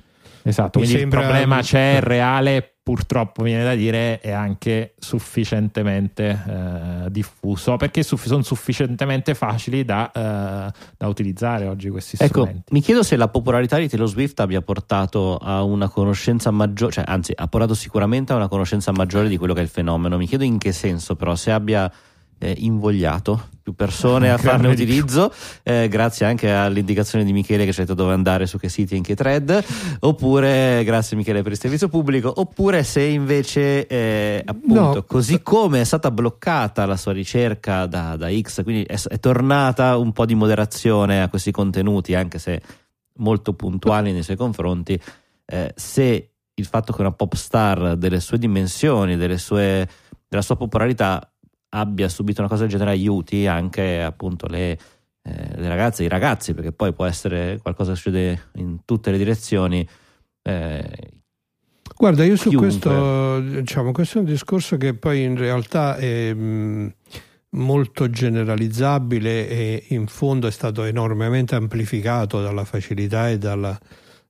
Esatto, Mi quindi sembra- il problema c'è, è reale, purtroppo viene da dire, è anche sufficientemente eh, diffuso perché suff- sono sufficientemente facili da, eh, da utilizzare oggi questi Ecco, strumenti. mi chiedo se la popolarità di Taylor Swift abbia portato a una conoscenza maggiore, cioè anzi ha portato sicuramente a una conoscenza maggiore di quello che è il fenomeno. Mi chiedo in che senso però, se abbia eh, invogliato più persone a farne utilizzo, eh, grazie anche all'indicazione di Michele che ci ha detto dove andare, su che siti e in che thread, oppure grazie Michele per il servizio pubblico, oppure se invece eh, appunto No. così come è stata bloccata la sua ricerca da, da X, quindi è, è tornata un po' di moderazione a questi contenuti, anche se molto puntuali nei suoi confronti, eh, se il fatto che una pop star delle sue dimensioni, delle sue, della sua popolarità abbia subito una cosa del genere aiuti anche appunto le, eh, le ragazze, i ragazzi, perché poi può essere qualcosa che succede in tutte le direzioni. eh, Guarda, io su Chiunque. questo, diciamo, questo è un discorso che poi in realtà è mh, molto generalizzabile e in fondo è stato enormemente amplificato dalla facilità e dalla,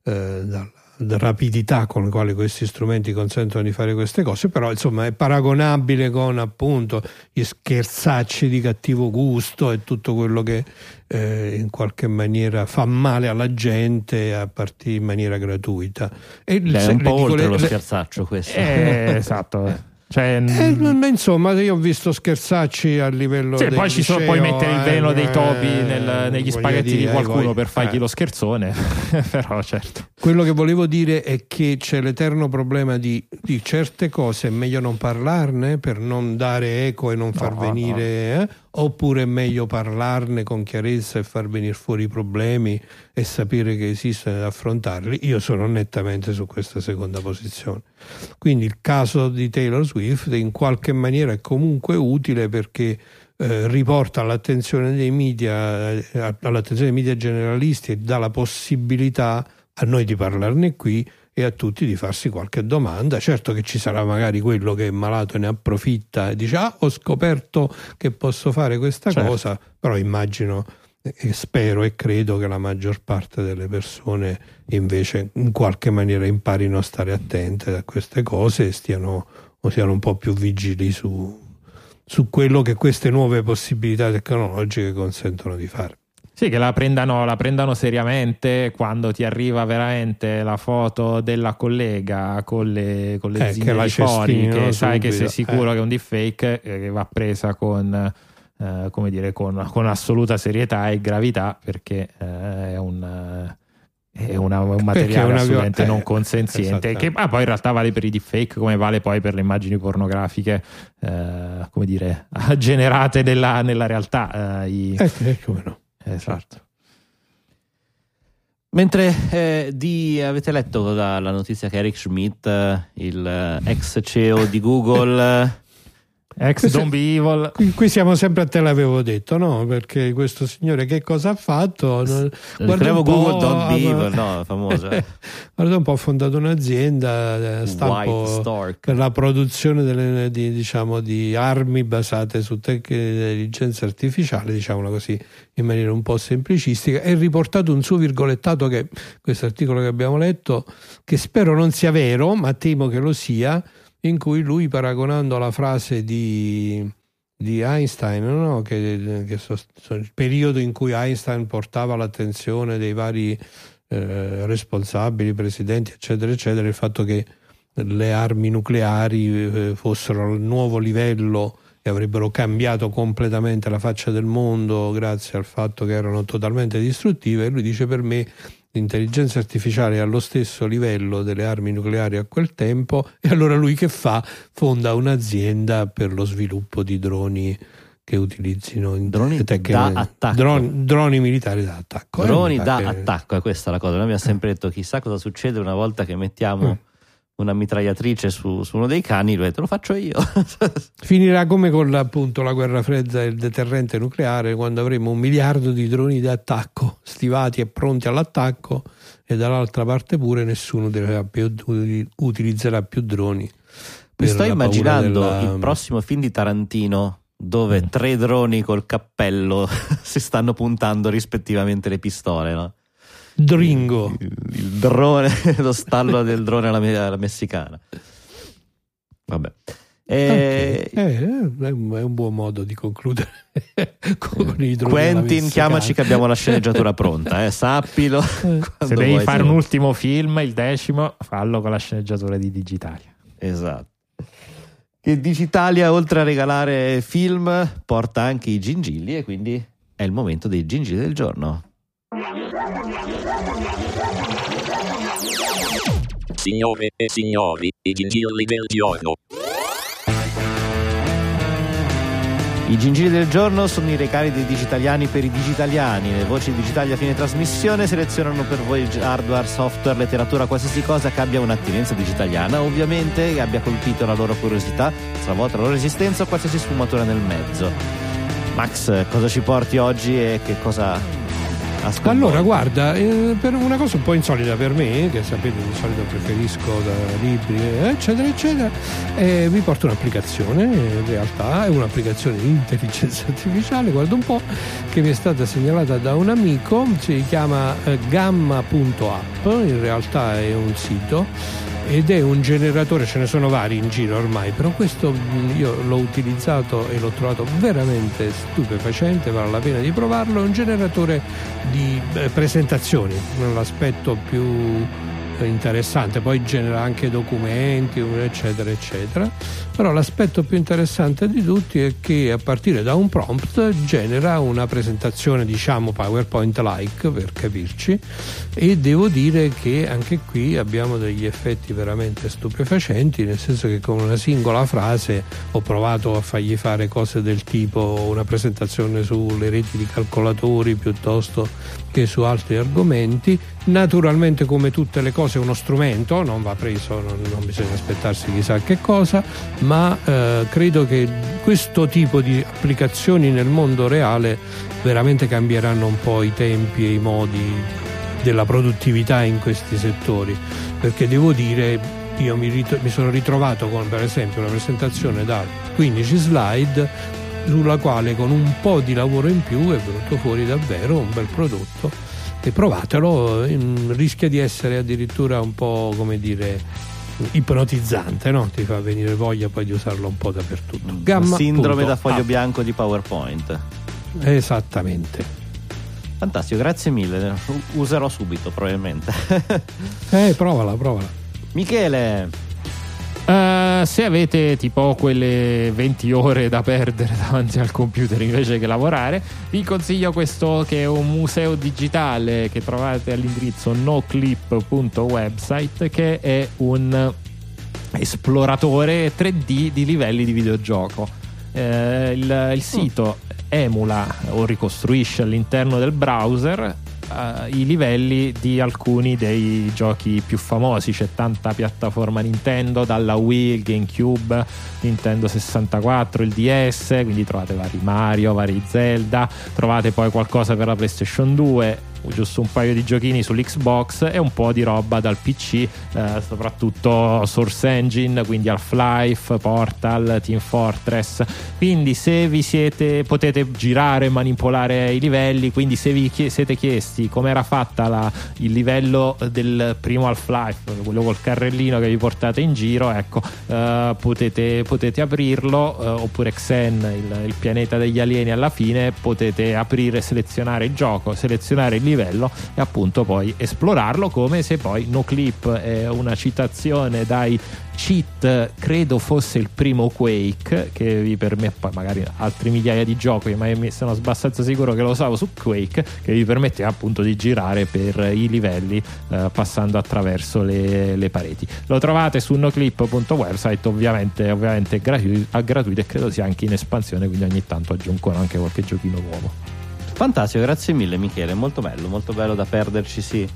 eh, dalla rapidità con la quale questi strumenti consentono di fare queste cose, però insomma è paragonabile con appunto gli scherzacci di cattivo gusto e tutto quello che eh, in qualche maniera fa male alla gente a partire in maniera gratuita. E beh, è un po' oltre le- lo le- scherzaccio questo. Eh, esatto. Cioè, eh, non- insomma, io ho visto scherzacci a livello Sì, poi ci sono, puoi mettere il eh, veleno dei topi eh, nel- negli spaghetti di dire, qualcuno voglio- per fargli eh. lo scherzone, però certo. Quello che volevo dire è che c'è l'eterno problema di, di certe cose, è meglio non parlarne per non dare eco e non far No, venire, eh? Oppure è meglio parlarne con chiarezza e far venire fuori i problemi e sapere che esistono ed affrontarli. Io sono nettamente su questa seconda posizione. Quindi il caso di Taylor Swift in qualche maniera è comunque utile perché eh, riporta all'attenzione dei media, eh, all'attenzione dei media generalisti e dà la possibilità a noi di parlarne qui e a tutti di farsi qualche domanda. Certo che ci sarà magari quello che è malato e ne approfitta e dice ah ho scoperto che posso fare questa Certo. cosa, però immagino e spero e credo che la maggior parte delle persone invece in qualche maniera imparino a stare attente a queste cose e stiano o siano un po' più vigili su, su quello che queste nuove possibilità tecnologiche consentono di fare. Sì, che la prendano, la prendano seriamente quando ti arriva veramente la foto della collega con le, con le Eh, che di fuori, che sai che sei subito, sicuro eh. che è un deepfake, eh, che va presa con, eh, come dire, con, con assoluta serietà e gravità perché eh, è un... è una- un materiale è una assolutamente eh, non consenziente, che esattamente. ah, poi in realtà vale per i deepfake come vale poi per le immagini pornografiche, come dire, generate nella, nella realtà. i- Eh, eh, come no. Esatto. Mentre eh, di, avete letto la, la notizia che Eric Schmidt, eh, il eh, ex CEO di Google, Ex Questo- Don't Be Evil. Qui, qui siamo sempre a te l'avevo detto, no? Perché questo signore che cosa ha fatto? Scrivevo un po', Google Don't Be Evil, no, famoso. eh. Guarda un po', ha fondato un'azienda eh, stampo White Stork. per la produzione delle, di, diciamo, di armi basate su tec- intelligenza artificiale, diciamolo così, in maniera un po' semplicistica, e riportato un suo virgolettato che questo articolo che abbiamo letto, che spero non sia vero, ma temo che lo sia, in cui lui paragonando la frase di di Einstein, no? che, che so, so, il periodo in cui Einstein portava l'attenzione dei vari eh, responsabili, presidenti, eccetera, eccetera, il fatto che le armi nucleari eh, fossero al nuovo livello e avrebbero cambiato completamente la faccia del mondo grazie al fatto che erano totalmente distruttive. E lui dice per me l'intelligenza artificiale è allo stesso livello delle armi nucleari a quel tempo e allora lui che fa? Fonda un'azienda per lo sviluppo di droni che utilizzino droni da attacco. Droni, droni, militari da attacco. Droni eh, da che... attacco, è questa la cosa. Noi abbiamo sempre detto chissà cosa succede una volta che mettiamo mm una mitragliatrice su, su, uno dei cani, lui te lo faccio io. Finirà come con appunto la guerra fredda e il deterrente nucleare, quando avremo un miliardo di droni d'attacco stivati e pronti all'attacco e dall'altra parte pure nessuno più, utilizzerà più droni. Mi sto immaginando della... il prossimo film di Tarantino dove mm. tre droni col cappello si stanno puntando rispettivamente le pistole, no? Dringo. Il, il drone, lo stallo del drone alla, alla messicana. Vabbè. E... Okay. Eh, è, un, è, un, buon modo di concludere con i droni. Quentin, chiamaci che abbiamo la sceneggiatura pronta, eh, sappilo. Eh. Se devi fare un ultimo film, il decimo, fallo con la sceneggiatura di Digitalia. Esatto. Che Digitalia, oltre a regalare film, porta anche i gingilli e quindi è il momento dei gingilli del giorno. Signore e signori, i gingilli del giorno. I gingilli del giorno sono i recali dei digitaliani per i digitaliani. Le voci digitali a fine trasmissione selezionano per voi hardware, software, letteratura, qualsiasi cosa che abbia un'attinenza digitaliana, ovviamente che abbia colpito la loro curiosità, stravolta la loro esistenza o qualsiasi sfumatura nel mezzo. Max, cosa ci porti oggi e che cosa allora, guarda, eh, per una cosa un po' insolita per me, che sapete di solito preferisco libri, eccetera, eccetera, eh, vi porto un'applicazione, in realtà è un'applicazione di intelligenza artificiale, guarda un po', che mi è stata segnalata da un amico, si chiama eh, gamma.app, in realtà è un sito ed è un generatore, ce ne sono vari in giro ormai, però questo io l'ho utilizzato e l'ho trovato veramente stupefacente, vale la pena di provarlo, è un generatore di eh, presentazioni, l'aspetto più interessante, poi genera anche documenti, eccetera, eccetera. Però l'aspetto più interessante di tutti è che a partire da un prompt genera una presentazione, diciamo PowerPoint-like per capirci, e devo dire che anche qui abbiamo degli effetti veramente stupefacenti, nel senso che con una singola frase ho provato a fargli fare cose del tipo una presentazione sulle reti di calcolatori piuttosto che su altri argomenti. Naturalmente come tutte le cose uno strumento, non va preso, non, non bisogna aspettarsi chissà che cosa, ma eh, credo che questo tipo di applicazioni nel mondo reale veramente cambieranno un po' i tempi e i modi della produttività in questi settori, perché devo dire io mi, rit- mi sono ritrovato con per esempio una presentazione da 15 slide sulla quale con un po' di lavoro in più è venuto fuori davvero un bel prodotto e provatelo, rischia di essere addirittura un po' come dire ipnotizzante, no? ti fa venire voglia poi di usarlo un po' dappertutto. Gamma, Sindrome da foglio bianco di PowerPoint. Esattamente. Fantastico, grazie mille. Userò subito probabilmente. eh, provala, provala. Michele. Uh, se avete tipo quelle 20 ore da perdere davanti al computer invece che lavorare, vi consiglio questo che è un museo digitale che trovate all'indirizzo noclip.website che è un esploratore 3D di livelli di videogioco. Uh, il, il sito emula o ricostruisce all'interno del browser uh, i livelli di alcuni dei giochi più famosi. C'è tanta piattaforma Nintendo, dalla Wii, il GameCube, Nintendo 64, il DS, quindi trovate vari Mario, vari Zelda, trovate poi qualcosa per la PlayStation 2 giusto un paio di giochini sull'Xbox e un po' di roba dal PC, eh, soprattutto Source Engine, quindi Half-Life, Portal, Team Fortress. Quindi se vi siete potete girare e manipolare i livelli, quindi se vi chie- siete chiesti come era fatta la, il livello del primo Half-Life, quello col carrellino che vi portate in giro, ecco, eh, potete, potete aprirlo, eh, oppure Xen, il, il pianeta degli alieni alla fine, potete aprire, selezionare il gioco, selezionare il livello e appunto poi esplorarlo come se poi No Clip è una citazione dai cheat credo fosse il primo Quake che vi permette poi magari altri migliaia di giochi ma sono abbastanza sicuro che lo usavo su Quake che vi permette appunto di girare per i livelli eh, passando attraverso le, le, pareti. Lo trovate su noclip.website ovviamente, ovviamente gratuito, gratuito e credo sia anche in espansione quindi ogni tanto aggiungono anche qualche giochino nuovo Fantastico, grazie mille Michele, molto bello, molto bello da perderci sì,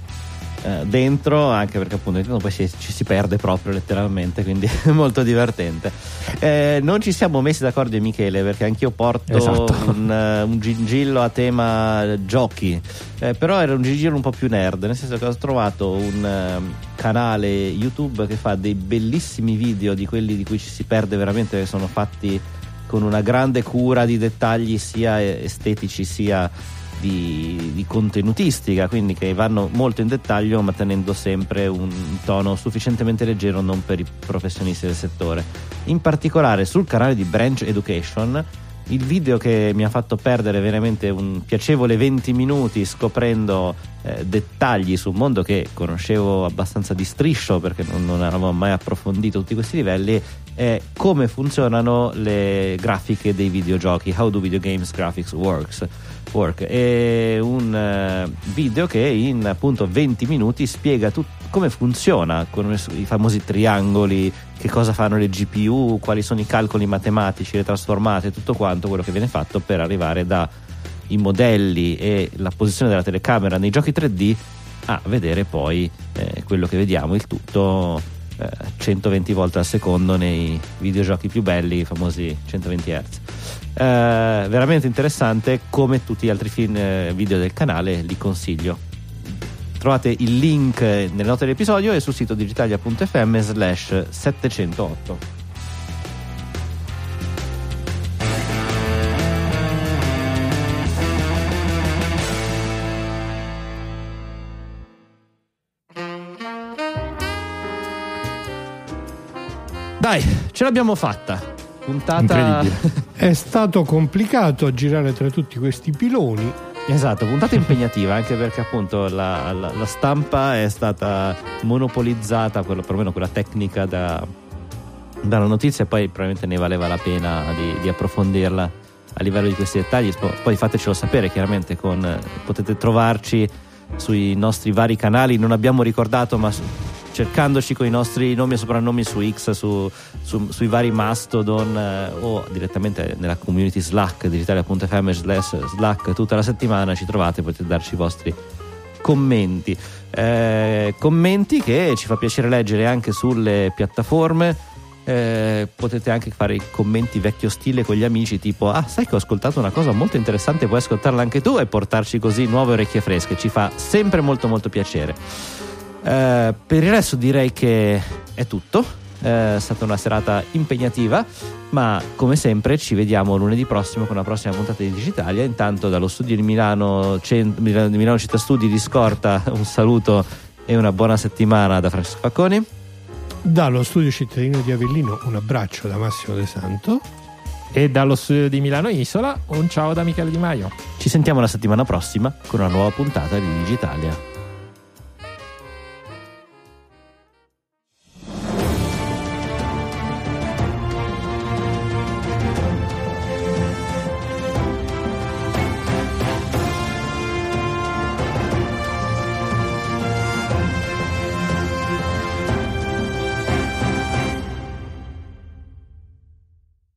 eh, dentro, anche perché appunto poi si, ci si perde proprio letteralmente, quindi è molto divertente. Eh, non ci siamo messi d'accordo io Michele perché anch'io porto esatto. un, uh, un, gingillo a tema giochi, eh, però era un gingillo un po' più nerd, nel senso che ho trovato un uh, canale YouTube che fa dei bellissimi video di quelli di cui ci si perde veramente, che sono fatti con una grande cura di dettagli sia estetici sia di, di, contenutistica, quindi che vanno molto in dettaglio ma tenendo sempre un tono sufficientemente leggero non per i professionisti del settore. In particolare sul canale di Branch Education il video che mi ha fatto perdere veramente un piacevole 20 minuti scoprendo eh, dettagli su un mondo che conoscevo abbastanza di striscio perché non, non avevo mai approfondito tutti questi livelli è come funzionano le grafiche dei videogiochi How do video games graphics works Work. È un uh, video che in appunto 20 minuti spiega tut- come funziona con i famosi triangoli, che cosa fanno le GPU, quali sono i calcoli matematici, le trasformate, tutto quanto quello che viene fatto per arrivare dai modelli e la posizione della telecamera nei giochi 3D a vedere poi eh, quello che vediamo, il tutto 120 eh, volte al secondo nei videogiochi più belli, i famosi 120 Hz. Eh, veramente interessante, come tutti gli altri film eh, video del canale, li consiglio. Trovate il link nelle note dell'episodio e sul sito digitalia.fm slash 708. Dai, ce l'abbiamo fatta. Puntata. È stato complicato girare tra tutti questi piloni. Esatto, puntata impegnativa anche perché appunto la, la, la stampa è stata monopolizzata, quello, perlomeno quella tecnica da, dalla notizia e poi probabilmente ne valeva la pena di, di approfondirla a livello di questi dettagli. Poi fatecelo sapere chiaramente, con, potete trovarci sui nostri vari canali, non abbiamo ricordato ma cercandoci con i nostri nomi e soprannomi su X, su, su, sui vari Mastodon eh, o direttamente nella community Slack digitale.fm Slack tutta la settimana ci trovate, potete darci i vostri commenti. Eh, commenti che ci fa piacere leggere anche sulle piattaforme. Eh, potete anche fare i commenti vecchio stile con gli amici tipo ah sai che ho ascoltato una cosa molto interessante puoi ascoltarla anche tu e portarci così nuove orecchie fresche ci fa sempre molto molto piacere eh, per il resto direi che è tutto. Eh, è stata una serata impegnativa, ma come sempre ci vediamo lunedì prossimo con la prossima puntata di Digitalia. Intanto dallo studio di Milano, Cent- Milano Città Studi di Scorta un saluto e una buona settimana da Francesco Facconi. Dallo studio cittadino di Avellino un abbraccio da Massimo De Santo. E dallo studio di Milano Isola un ciao da Michele Di Maio. Ci sentiamo la settimana prossima con una nuova puntata di Digitalia.